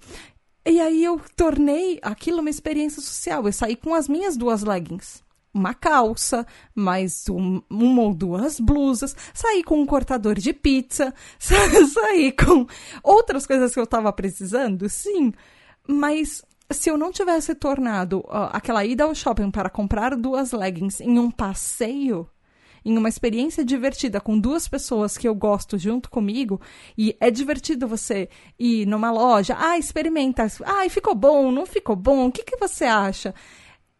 E aí eu tornei aquilo uma experiência social. Eu saí com as minhas duas leggings uma calça, mais um, uma ou duas blusas, saí com um cortador de pizza, saí com outras coisas que eu estava precisando, sim, mas se eu não tivesse tornado uh, aquela ida ao shopping para comprar duas leggings em um passeio, em uma experiência divertida com duas pessoas que eu gosto junto comigo, e é divertido você ir numa loja, ah, experimenta, ah, ficou bom, não ficou bom, o que, que você acha?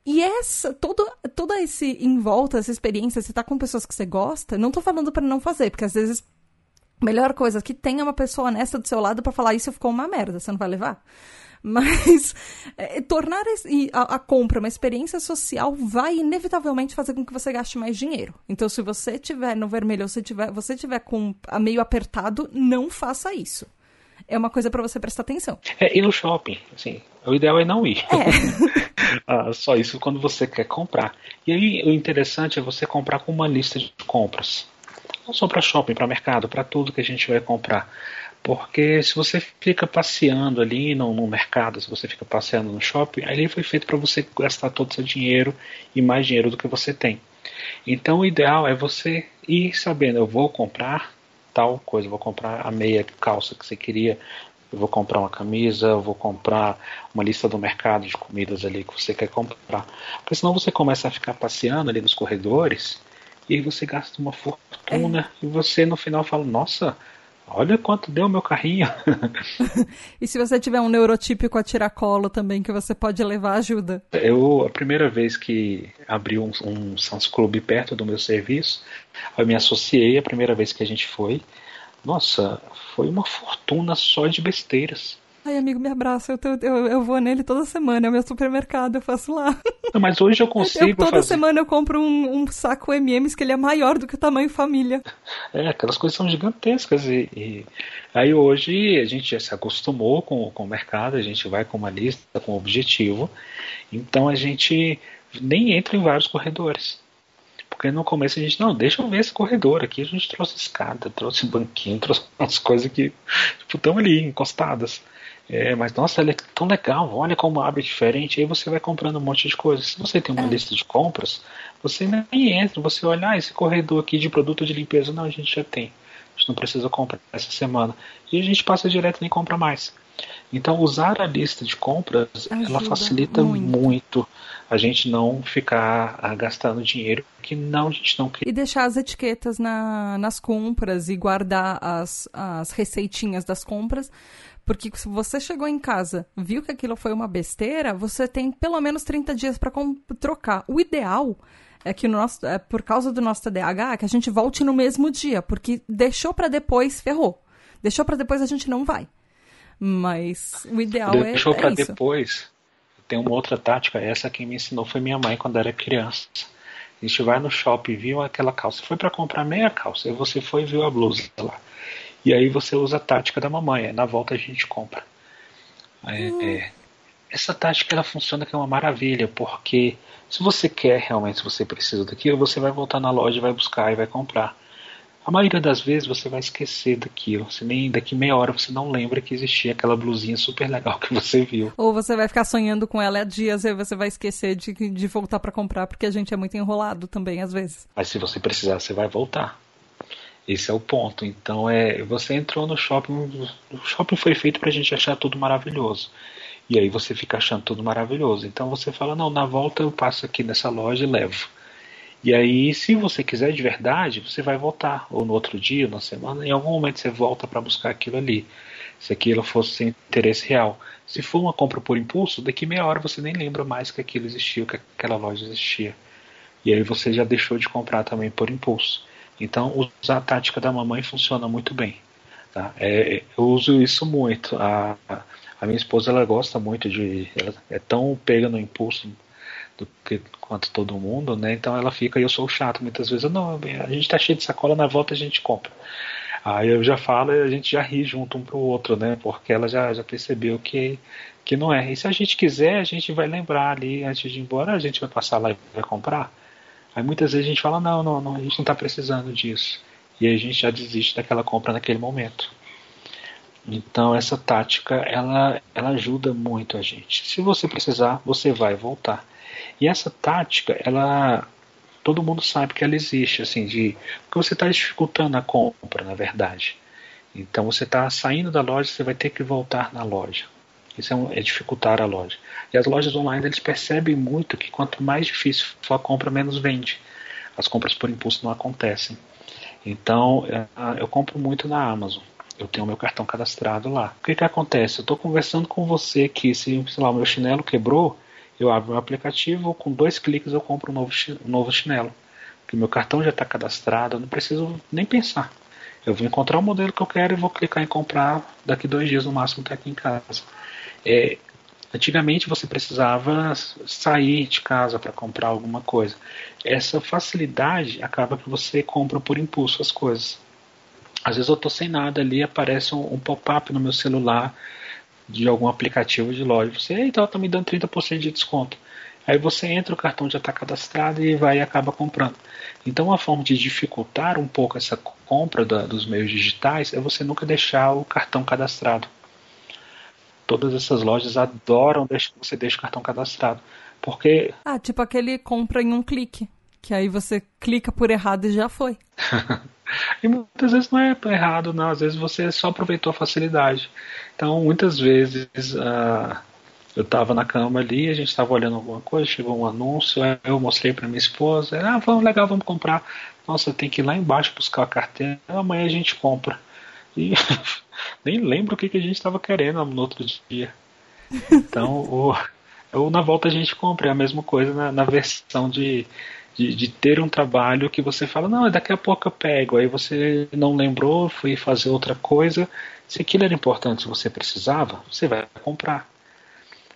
E essa, todo, todo esse em volta, essa experiência, você tá com pessoas que você gosta, não tô falando para não fazer, porque às vezes melhor coisa que é uma pessoa honesta do seu lado para falar isso ficou uma merda, você não vai levar. Mas é, tornar a, a, compra uma experiência social vai inevitavelmente fazer com que você gaste mais dinheiro. Então, se você tiver no vermelho ou se tiver, você tiver com a meio apertado, não faça isso. É uma coisa para você prestar atenção. É, ir no shopping, assim, o ideal é não ir. É. ah, só isso quando você quer comprar. E aí o interessante é você comprar com uma lista de compras. Não só para shopping, para mercado, para tudo que a gente vai comprar. Porque se você fica passeando ali no, no, mercado, se você fica passeando no shopping, ali foi feito para você gastar todo o seu dinheiro e mais dinheiro do que você tem. Então o ideal é você ir sabendo, eu vou comprar tal coisa, vou comprar a meia calça que você queria, eu vou comprar uma camisa, eu vou comprar uma lista do mercado de comidas ali que você quer comprar. Porque senão você começa a ficar passeando ali nos corredores e aí você gasta uma fortuna é. e você no final fala, nossa, olha quanto deu meu carrinho. e se você tiver um neurotípico a tiracolo também que você pode levar ajuda? Eu, a primeira vez que abri um, um Sans Club perto do meu serviço, eu me associei a primeira vez que a gente foi. Nossa, foi uma fortuna só de besteiras. Ai, amigo, me abraça. Eu, eu, eu vou nele toda semana. É o meu supermercado, eu faço lá. Mas hoje eu consigo. Eu, toda fazer. semana eu compro um, um, saco MMs que ele é maior do que o tamanho família. É, aquelas coisas são gigantescas. E, e, aí hoje a gente já se acostumou com, com o mercado, a gente vai com uma lista, com um objetivo. Então a gente nem entra em vários corredores. Porque no começo a gente, não, deixa eu ver esse corredor aqui. A gente trouxe escada, trouxe banquinho, trouxe umas coisas que tipo, estão ali, encostadas. É, mas nossa, ela é tão legal, olha como abre diferente. Aí você vai comprando um monte de coisas. Se você tem uma é. lista de compras, você nem entra, você olha, ah, esse corredor aqui de produto de limpeza, não, a gente já tem. A gente não precisa comprar essa semana. E a gente passa direto e nem compra mais. Então, usar a lista de compras, Ajuda ela facilita muito. muito a gente não ficar ah, gastando dinheiro que não a gente não quer. E deixar as etiquetas na, nas compras e guardar as, as receitinhas das compras. Porque se você chegou em casa, viu que aquilo foi uma besteira, você tem pelo menos 30 dias para trocar. O ideal é que no nosso, é por causa do nosso TDAH, que a gente volte no mesmo dia, porque deixou para depois, ferrou. Deixou para depois a gente não vai. Mas o ideal deixou é Deixou para é depois tem uma outra tática, essa quem me ensinou foi minha mãe quando era criança. A gente vai no shopping, viu aquela calça, foi para comprar meia calça, e você foi e viu a blusa lá. E aí você usa a tática da mamãe, na volta a gente compra. É, hum. é, essa tática ela funciona que é uma maravilha, porque se você quer realmente, se você precisa daquilo, você vai voltar na loja, vai buscar e vai comprar. A maioria das vezes você vai esquecer daquilo. Você nem daqui meia hora você não lembra que existia aquela blusinha super legal que você viu. Ou você vai ficar sonhando com ela há dias e você vai esquecer de, de voltar para comprar, porque a gente é muito enrolado também às vezes. Mas se você precisar, você vai voltar. Esse é o ponto. Então é, você entrou no shopping, o shopping foi feito para a gente achar tudo maravilhoso. E aí você fica achando tudo maravilhoso. Então você fala, não, na volta eu passo aqui nessa loja e levo. E aí, se você quiser de verdade, você vai voltar, ou no outro dia, na semana, em algum momento você volta para buscar aquilo ali. Se aquilo fosse sem interesse real. Se for uma compra por impulso, daqui meia hora você nem lembra mais que aquilo existiu, que aquela loja existia. E aí você já deixou de comprar também por impulso. Então, usar a tática da mamãe funciona muito bem. Tá? É, eu uso isso muito. A, a minha esposa ela gosta muito de. Ela é tão pega no impulso do que quanto todo mundo, né? Então ela fica, e eu sou chato muitas vezes, não, a gente tá cheio de sacola, na volta a gente compra. Aí eu já falo e a gente já ri junto um pro outro, né? Porque ela já, já percebeu que, que não é. E se a gente quiser, a gente vai lembrar ali antes de ir embora, a gente vai passar lá e vai comprar. Aí muitas vezes a gente fala, não, não, não a gente não está precisando disso. E aí a gente já desiste daquela compra naquele momento. Então essa tática ela, ela ajuda muito a gente. Se você precisar, você vai voltar. E essa tática, ela todo mundo sabe que ela existe, assim, de porque você está dificultando a compra, na verdade. Então você está saindo da loja, você vai ter que voltar na loja. Isso é, um, é, dificultar a loja. E as lojas online eles percebem muito que quanto mais difícil for a compra, menos vende. As compras por impulso não acontecem. Então é, eu compro muito na Amazon eu tenho meu cartão cadastrado lá. O que, que acontece? Eu estou conversando com você que se lá, meu chinelo quebrou, eu abro o aplicativo, com dois cliques eu compro um novo, um novo chinelo. Porque meu cartão já está cadastrado, eu não preciso nem pensar. Eu vou encontrar o modelo que eu quero e vou clicar em comprar daqui dois dias no máximo está aqui em casa. É, antigamente você precisava sair de casa para comprar alguma coisa. Essa facilidade acaba que você compra por impulso as coisas. Às vezes eu estou sem nada ali, aparece um, um pop-up no meu celular de algum aplicativo de loja. Você, ela está me dando 30% de desconto. Aí você entra, o cartão já está cadastrado e vai e acaba comprando. Então, uma forma de dificultar um pouco essa compra da, dos meios digitais é você nunca deixar o cartão cadastrado. Todas essas lojas adoram que você deixe o cartão cadastrado. Porque. Ah, tipo aquele compra em um clique. Que aí você clica por errado e já foi. e muitas vezes não é errado, não. Às vezes você só aproveitou a facilidade. Então, muitas vezes uh, eu estava na cama ali, a gente estava olhando alguma coisa, chegou um anúncio, eu mostrei para minha esposa, ah, vamos, legal, vamos comprar. Nossa, tem que ir lá embaixo buscar a carteira, amanhã a gente compra. E nem lembro o que, que a gente estava querendo no outro dia. Então, o, ou na volta a gente compra, é a mesma coisa na, na versão de de, de, ter um trabalho que você fala, não, daqui a pouco eu pego, aí você não lembrou, foi fazer outra coisa. Se aquilo era importante, se você precisava, você vai comprar.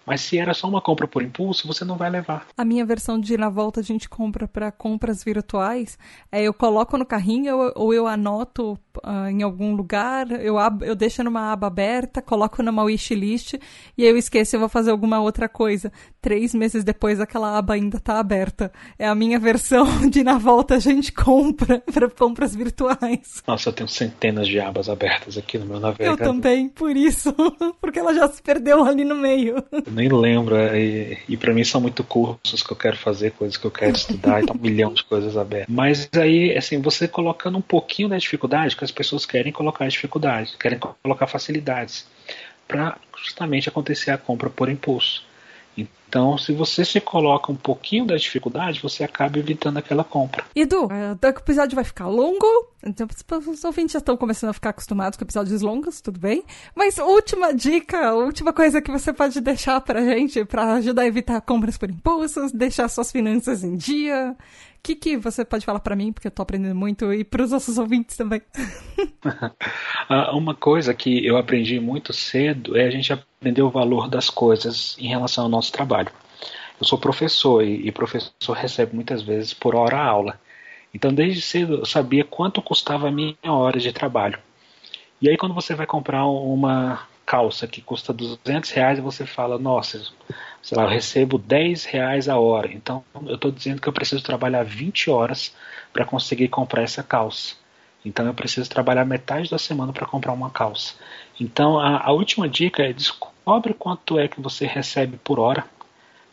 Mas se era só uma compra por impulso, você não vai levar. A minha versão de na volta a gente compra para compras virtuais é eu coloco no carrinho ou eu anoto uh, em algum lugar, eu, eu deixo numa aba aberta, coloco numa wishlist e aí eu esqueço e vou fazer alguma outra coisa. Três meses depois aquela aba ainda está aberta. É a minha versão de na volta a gente compra para compras virtuais. Nossa, eu tenho centenas de abas abertas aqui no meu navegador. Eu também, por isso. Porque ela já se perdeu ali no meio nem lembro. É, e, e para mim são muito cursos que eu quero fazer, coisas que eu quero estudar, então um milhão de coisas abertas. Mas aí, assim, você colocando um pouquinho da dificuldade, que as pessoas querem colocar dificuldades, querem colocar facilidades, para justamente acontecer a compra por impulso. Então, se você se coloca um pouquinho da dificuldade, você acaba evitando aquela compra. Edu, é, o episódio vai ficar longo. Então, os ouvintes já estão começando a ficar acostumados com episódios longos, tudo bem. Mas última dica, última coisa que você pode deixar pra gente para ajudar a evitar compras por impulsos, deixar suas finanças em dia. Que, que você pode falar para mim, porque eu tô aprendendo muito, e para os nossos ouvintes também? Ah, uma coisa que eu aprendi muito cedo é a gente aprender o valor das coisas em relação ao nosso trabalho. Eu sou professor e, e professor recebe muitas vezes por hora aula. Então, desde cedo eu sabia quanto custava a minha hora de trabalho. E aí, quando você vai comprar uma calça que custa 200 reais, você fala: Nossa, sei lá, eu recebo 10 reais a hora. Então, eu estou dizendo que eu preciso trabalhar 20 horas para conseguir comprar essa calça. Então, eu preciso trabalhar metade da semana para comprar uma calça. Então, a, a última dica é descobre quanto é que você recebe por hora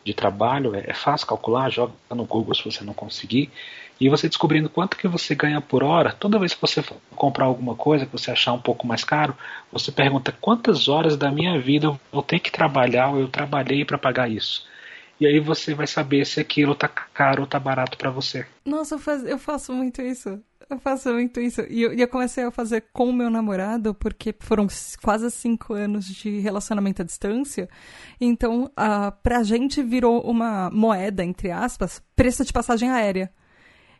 de trabalho. É, é fácil calcular, joga no Google se você não conseguir e você descobrindo quanto que você ganha por hora, toda vez que você comprar alguma coisa que você achar um pouco mais caro, você pergunta quantas horas da minha vida eu vou ter que trabalhar ou eu trabalhei para pagar isso. E aí você vai saber se aquilo tá caro ou tá barato para você. Nossa, eu, faz, eu faço muito isso. Eu faço muito isso. E eu, eu, comecei a fazer com o meu namorado, porque foram quase cinco anos de relacionamento à distância. Então, uh, pra gente virou uma moeda, entre aspas, preço de passagem aérea.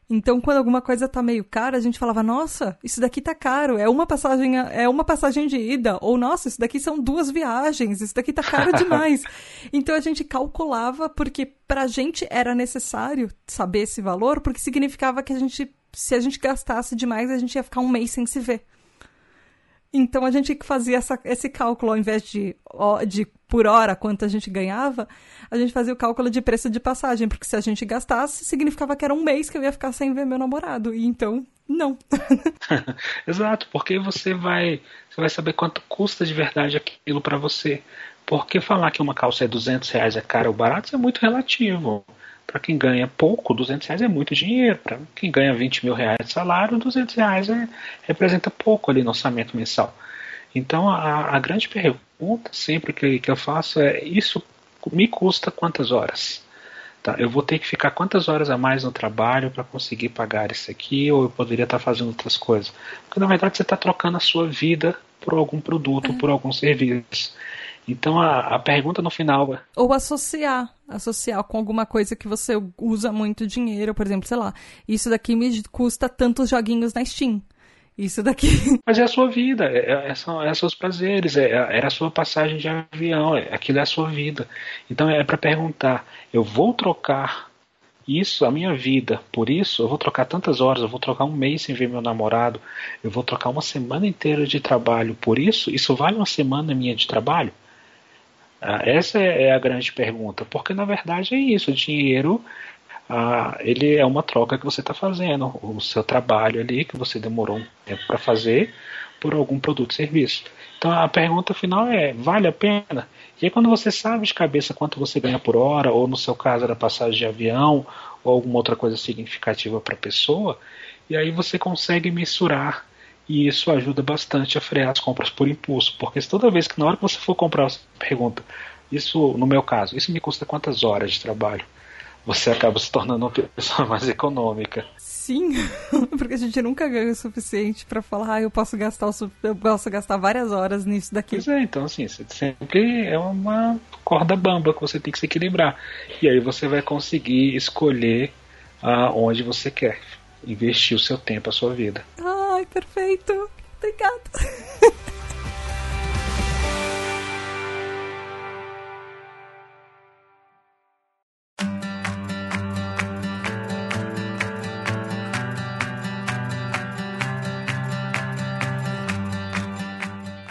Então, quando alguma coisa tá meio cara, a gente falava, nossa, isso daqui tá caro, é uma passagem, é uma passagem de ida, ou nossa, isso daqui são duas viagens, isso daqui tá caro demais. então a gente calculava porque pra gente era necessário saber esse valor, porque significava que a gente, se a gente gastasse demais, a gente ia ficar um mês sem se ver. Então a gente fazia essa, esse cálculo, ao invés de, de por hora quanto a gente ganhava, a gente fazia o cálculo de preço de passagem, porque se a gente gastasse, significava que era um mês que eu ia ficar sem ver meu namorado. E então, não. Exato, porque você vai, você vai saber quanto custa de verdade aquilo para você. Porque falar que uma calça é 200 reais é caro ou barato é muito relativo. Para quem ganha pouco, 200 reais é muito dinheiro. Para quem ganha 20 mil reais de salário, 200 reais é, representa pouco ali no orçamento mensal. Então a, a grande pergunta sempre que, que eu faço é: isso me custa quantas horas? Tá, eu vou ter que ficar quantas horas a mais no trabalho para conseguir pagar isso aqui, ou eu poderia estar tá fazendo outras coisas? Porque na verdade você está trocando a sua vida por algum produto, é. por algum serviço. Então a, a pergunta no final é. Ou associar. Associar com alguma coisa que você usa muito dinheiro, por exemplo, sei lá, isso daqui me custa tantos joguinhos na Steam. Isso daqui. Mas é a sua vida, é, é, é, são, é seus prazeres, é, é, a sua passagem de avião, é, aquilo é a sua vida. Então é para perguntar: eu vou trocar isso, a minha vida, por isso, eu vou trocar tantas horas, eu vou trocar um mês sem ver meu namorado, eu vou trocar uma semana inteira de trabalho por isso? Isso vale uma semana minha de trabalho? Ah, essa é, é a grande pergunta, porque na verdade é isso, o dinheiro ah, ele é uma troca que você está fazendo, o seu trabalho ali que você demorou um tempo para fazer por algum produto ou serviço. Então a pergunta final é: vale a pena? E aí, quando você sabe de cabeça quanto você ganha por hora, ou no seu caso era passagem de avião, ou alguma outra coisa significativa para a pessoa, e aí você consegue mensurar e isso ajuda bastante a frear as compras por impulso, porque toda vez que na hora que você for comprar, você pergunta, isso no meu caso, isso me custa quantas horas de trabalho? Você acaba se tornando uma pessoa mais econômica. Sim, porque a gente nunca ganha o suficiente para falar, ah, eu posso gastar o, eu posso gastar várias horas nisso daqui. Pois é, então assim, sempre é uma corda bamba que você tem que se equilibrar. E aí você vai conseguir escolher ah, onde você quer investir o seu tempo, a sua vida. Ai, perfeito. Obrigada.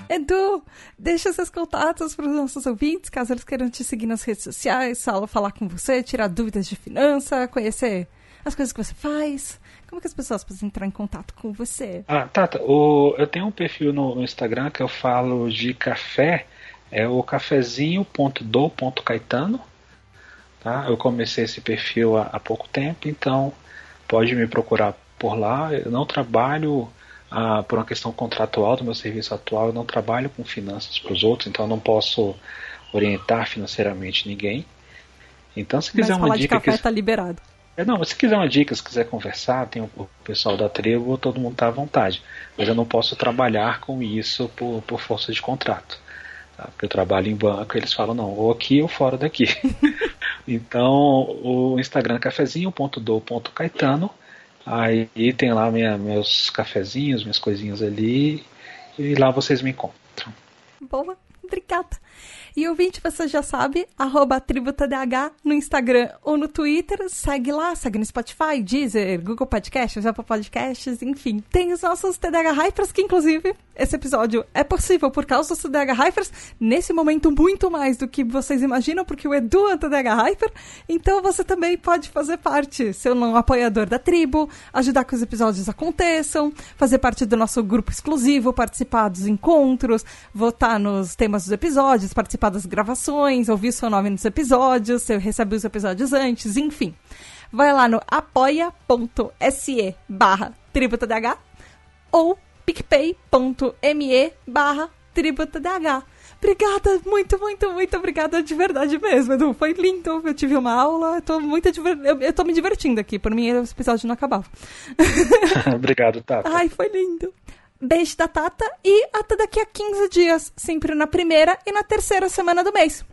Edu, deixa seus contatos para os nossos ouvintes, caso eles queiram te seguir nas redes sociais, falar com você, tirar dúvidas de finança, conhecer as coisas que você faz. Como que as pessoas podem entrar em contato com você? Ah, Tata, o, eu tenho um perfil no, no Instagram que eu falo de café, é o cafezinho.do.caetano. Tá? Eu comecei esse perfil há, há, pouco tempo, então pode me procurar por lá. Eu não trabalho ah, por uma questão contratual do meu serviço atual, eu não trabalho com finanças para os outros, então eu não posso orientar financeiramente ninguém. Então, se quiser Mas uma dica. De café que... tá liberado. É, não, se quiser uma dica, se quiser conversar, tem o pessoal da tribo, todo mundo está à vontade. Mas eu não posso trabalhar com isso por, por força de contrato. Tá? Porque eu trabalho em banco, eles falam, não, ou aqui ou fora daqui. então, o Instagram é cafezinho.do.caetano. Aí tem lá minha, meus cafezinhos, minhas coisinhas ali. E lá vocês me encontram. Boa, obrigada. E ouvinte, você já sabe, arroba tributadh no Instagram ou no Twitter. Segue lá, segue no Spotify, Deezer, Google Podcasts, Apple Podcasts, enfim. Tem os nossos TDH Hypers, que inclusive esse episódio é possível por causa dos TDH Hypers, nesse momento muito mais do que vocês imaginam, porque o Edu é TDH Hyper. Então você também pode fazer parte, ser um apoiador da tribo, ajudar que os episódios aconteçam, fazer parte do nosso grupo exclusivo, participar dos encontros, votar nos temas dos episódios, participar participar das gravações, ouvir seu nome nos episódios, você recebe os episódios antes, enfim. Vai lá no apoia.se barra tributadh ou picpay.me barra tributadh. Obrigada, muito, muito, muito obrigada de verdade mesmo, Edu. Foi lindo. Eu tive uma aula, eu tô muito diver... eu, eu tô me divertindo aqui. Por mim, esse episódio não acabava. Obrigado, Tata. Ai, foi lindo. Beijo da Tata e até daqui a 15 dias, sempre na primeira e na terceira semana do mês.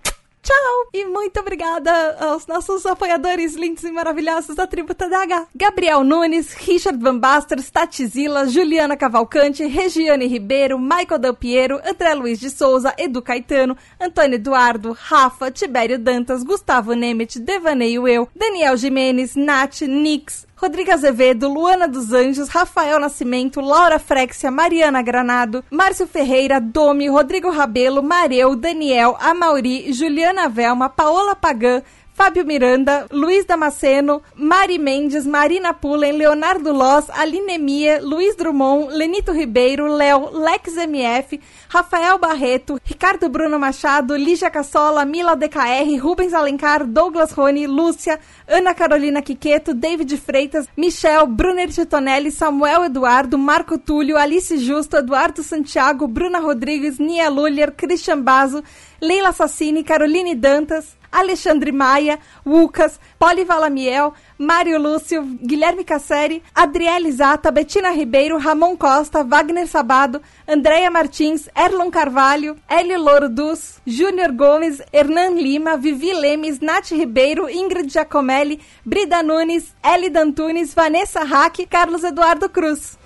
Tchau! E muito obrigada aos nossos apoiadores lindos e maravilhosos da Tributa DH. Gabriel Nunes, Richard Van Baster, Tatizila, Juliana Cavalcante, Regiane Ribeiro, Michael Del Piero, André Luiz de Souza, Edu Caetano, Antônio Eduardo, Rafa, Tibério Dantas, Gustavo Nemet, Devaneio Eu, Daniel Jimenez, Nath, Nix, Rodrigo Azevedo, Luana dos Anjos, Rafael Nascimento, Laura Frexia, Mariana Granado, Márcio Ferreira, Domi, Rodrigo Rabelo, Mareu, Daniel, Amauri, Juliana Velma, Paola Pagan, Fábio Miranda, Luiz Damasceno, Mari Mendes, Marina Pullen, Leonardo Loss, Aline Mia, Luiz Drummond, Lenito Ribeiro, Léo, Lex MF, Rafael Barreto, Ricardo Bruno Machado, Lígia Cassola, Mila DKR, Rubens Alencar, Douglas Rony, Lúcia, Ana Carolina Quiqueto, David Freitas, Michel, Brunner Titonelli, Samuel Eduardo, Marco Túlio, Alice Justo, Eduardo Santiago, Bruna Rodrigues, Nia Luller, Christian Bazo, Leila Sassini, Caroline Dantas, Alexandre Maia, Lucas, Poli Valamiel, Mário Lúcio, Guilherme Casseri, Adriele Zata, Betina Ribeiro, Ramon Costa, Wagner Sabado, Andréia Martins, Erlon Carvalho, Hélio Louro Dus, Júnior Gomes, Hernan Lima, Vivi Lemes, Nath Ribeiro, Ingrid Giacomelli, Brida Nunes, Eli Dantunes, Vanessa Hack, Carlos Eduardo Cruz.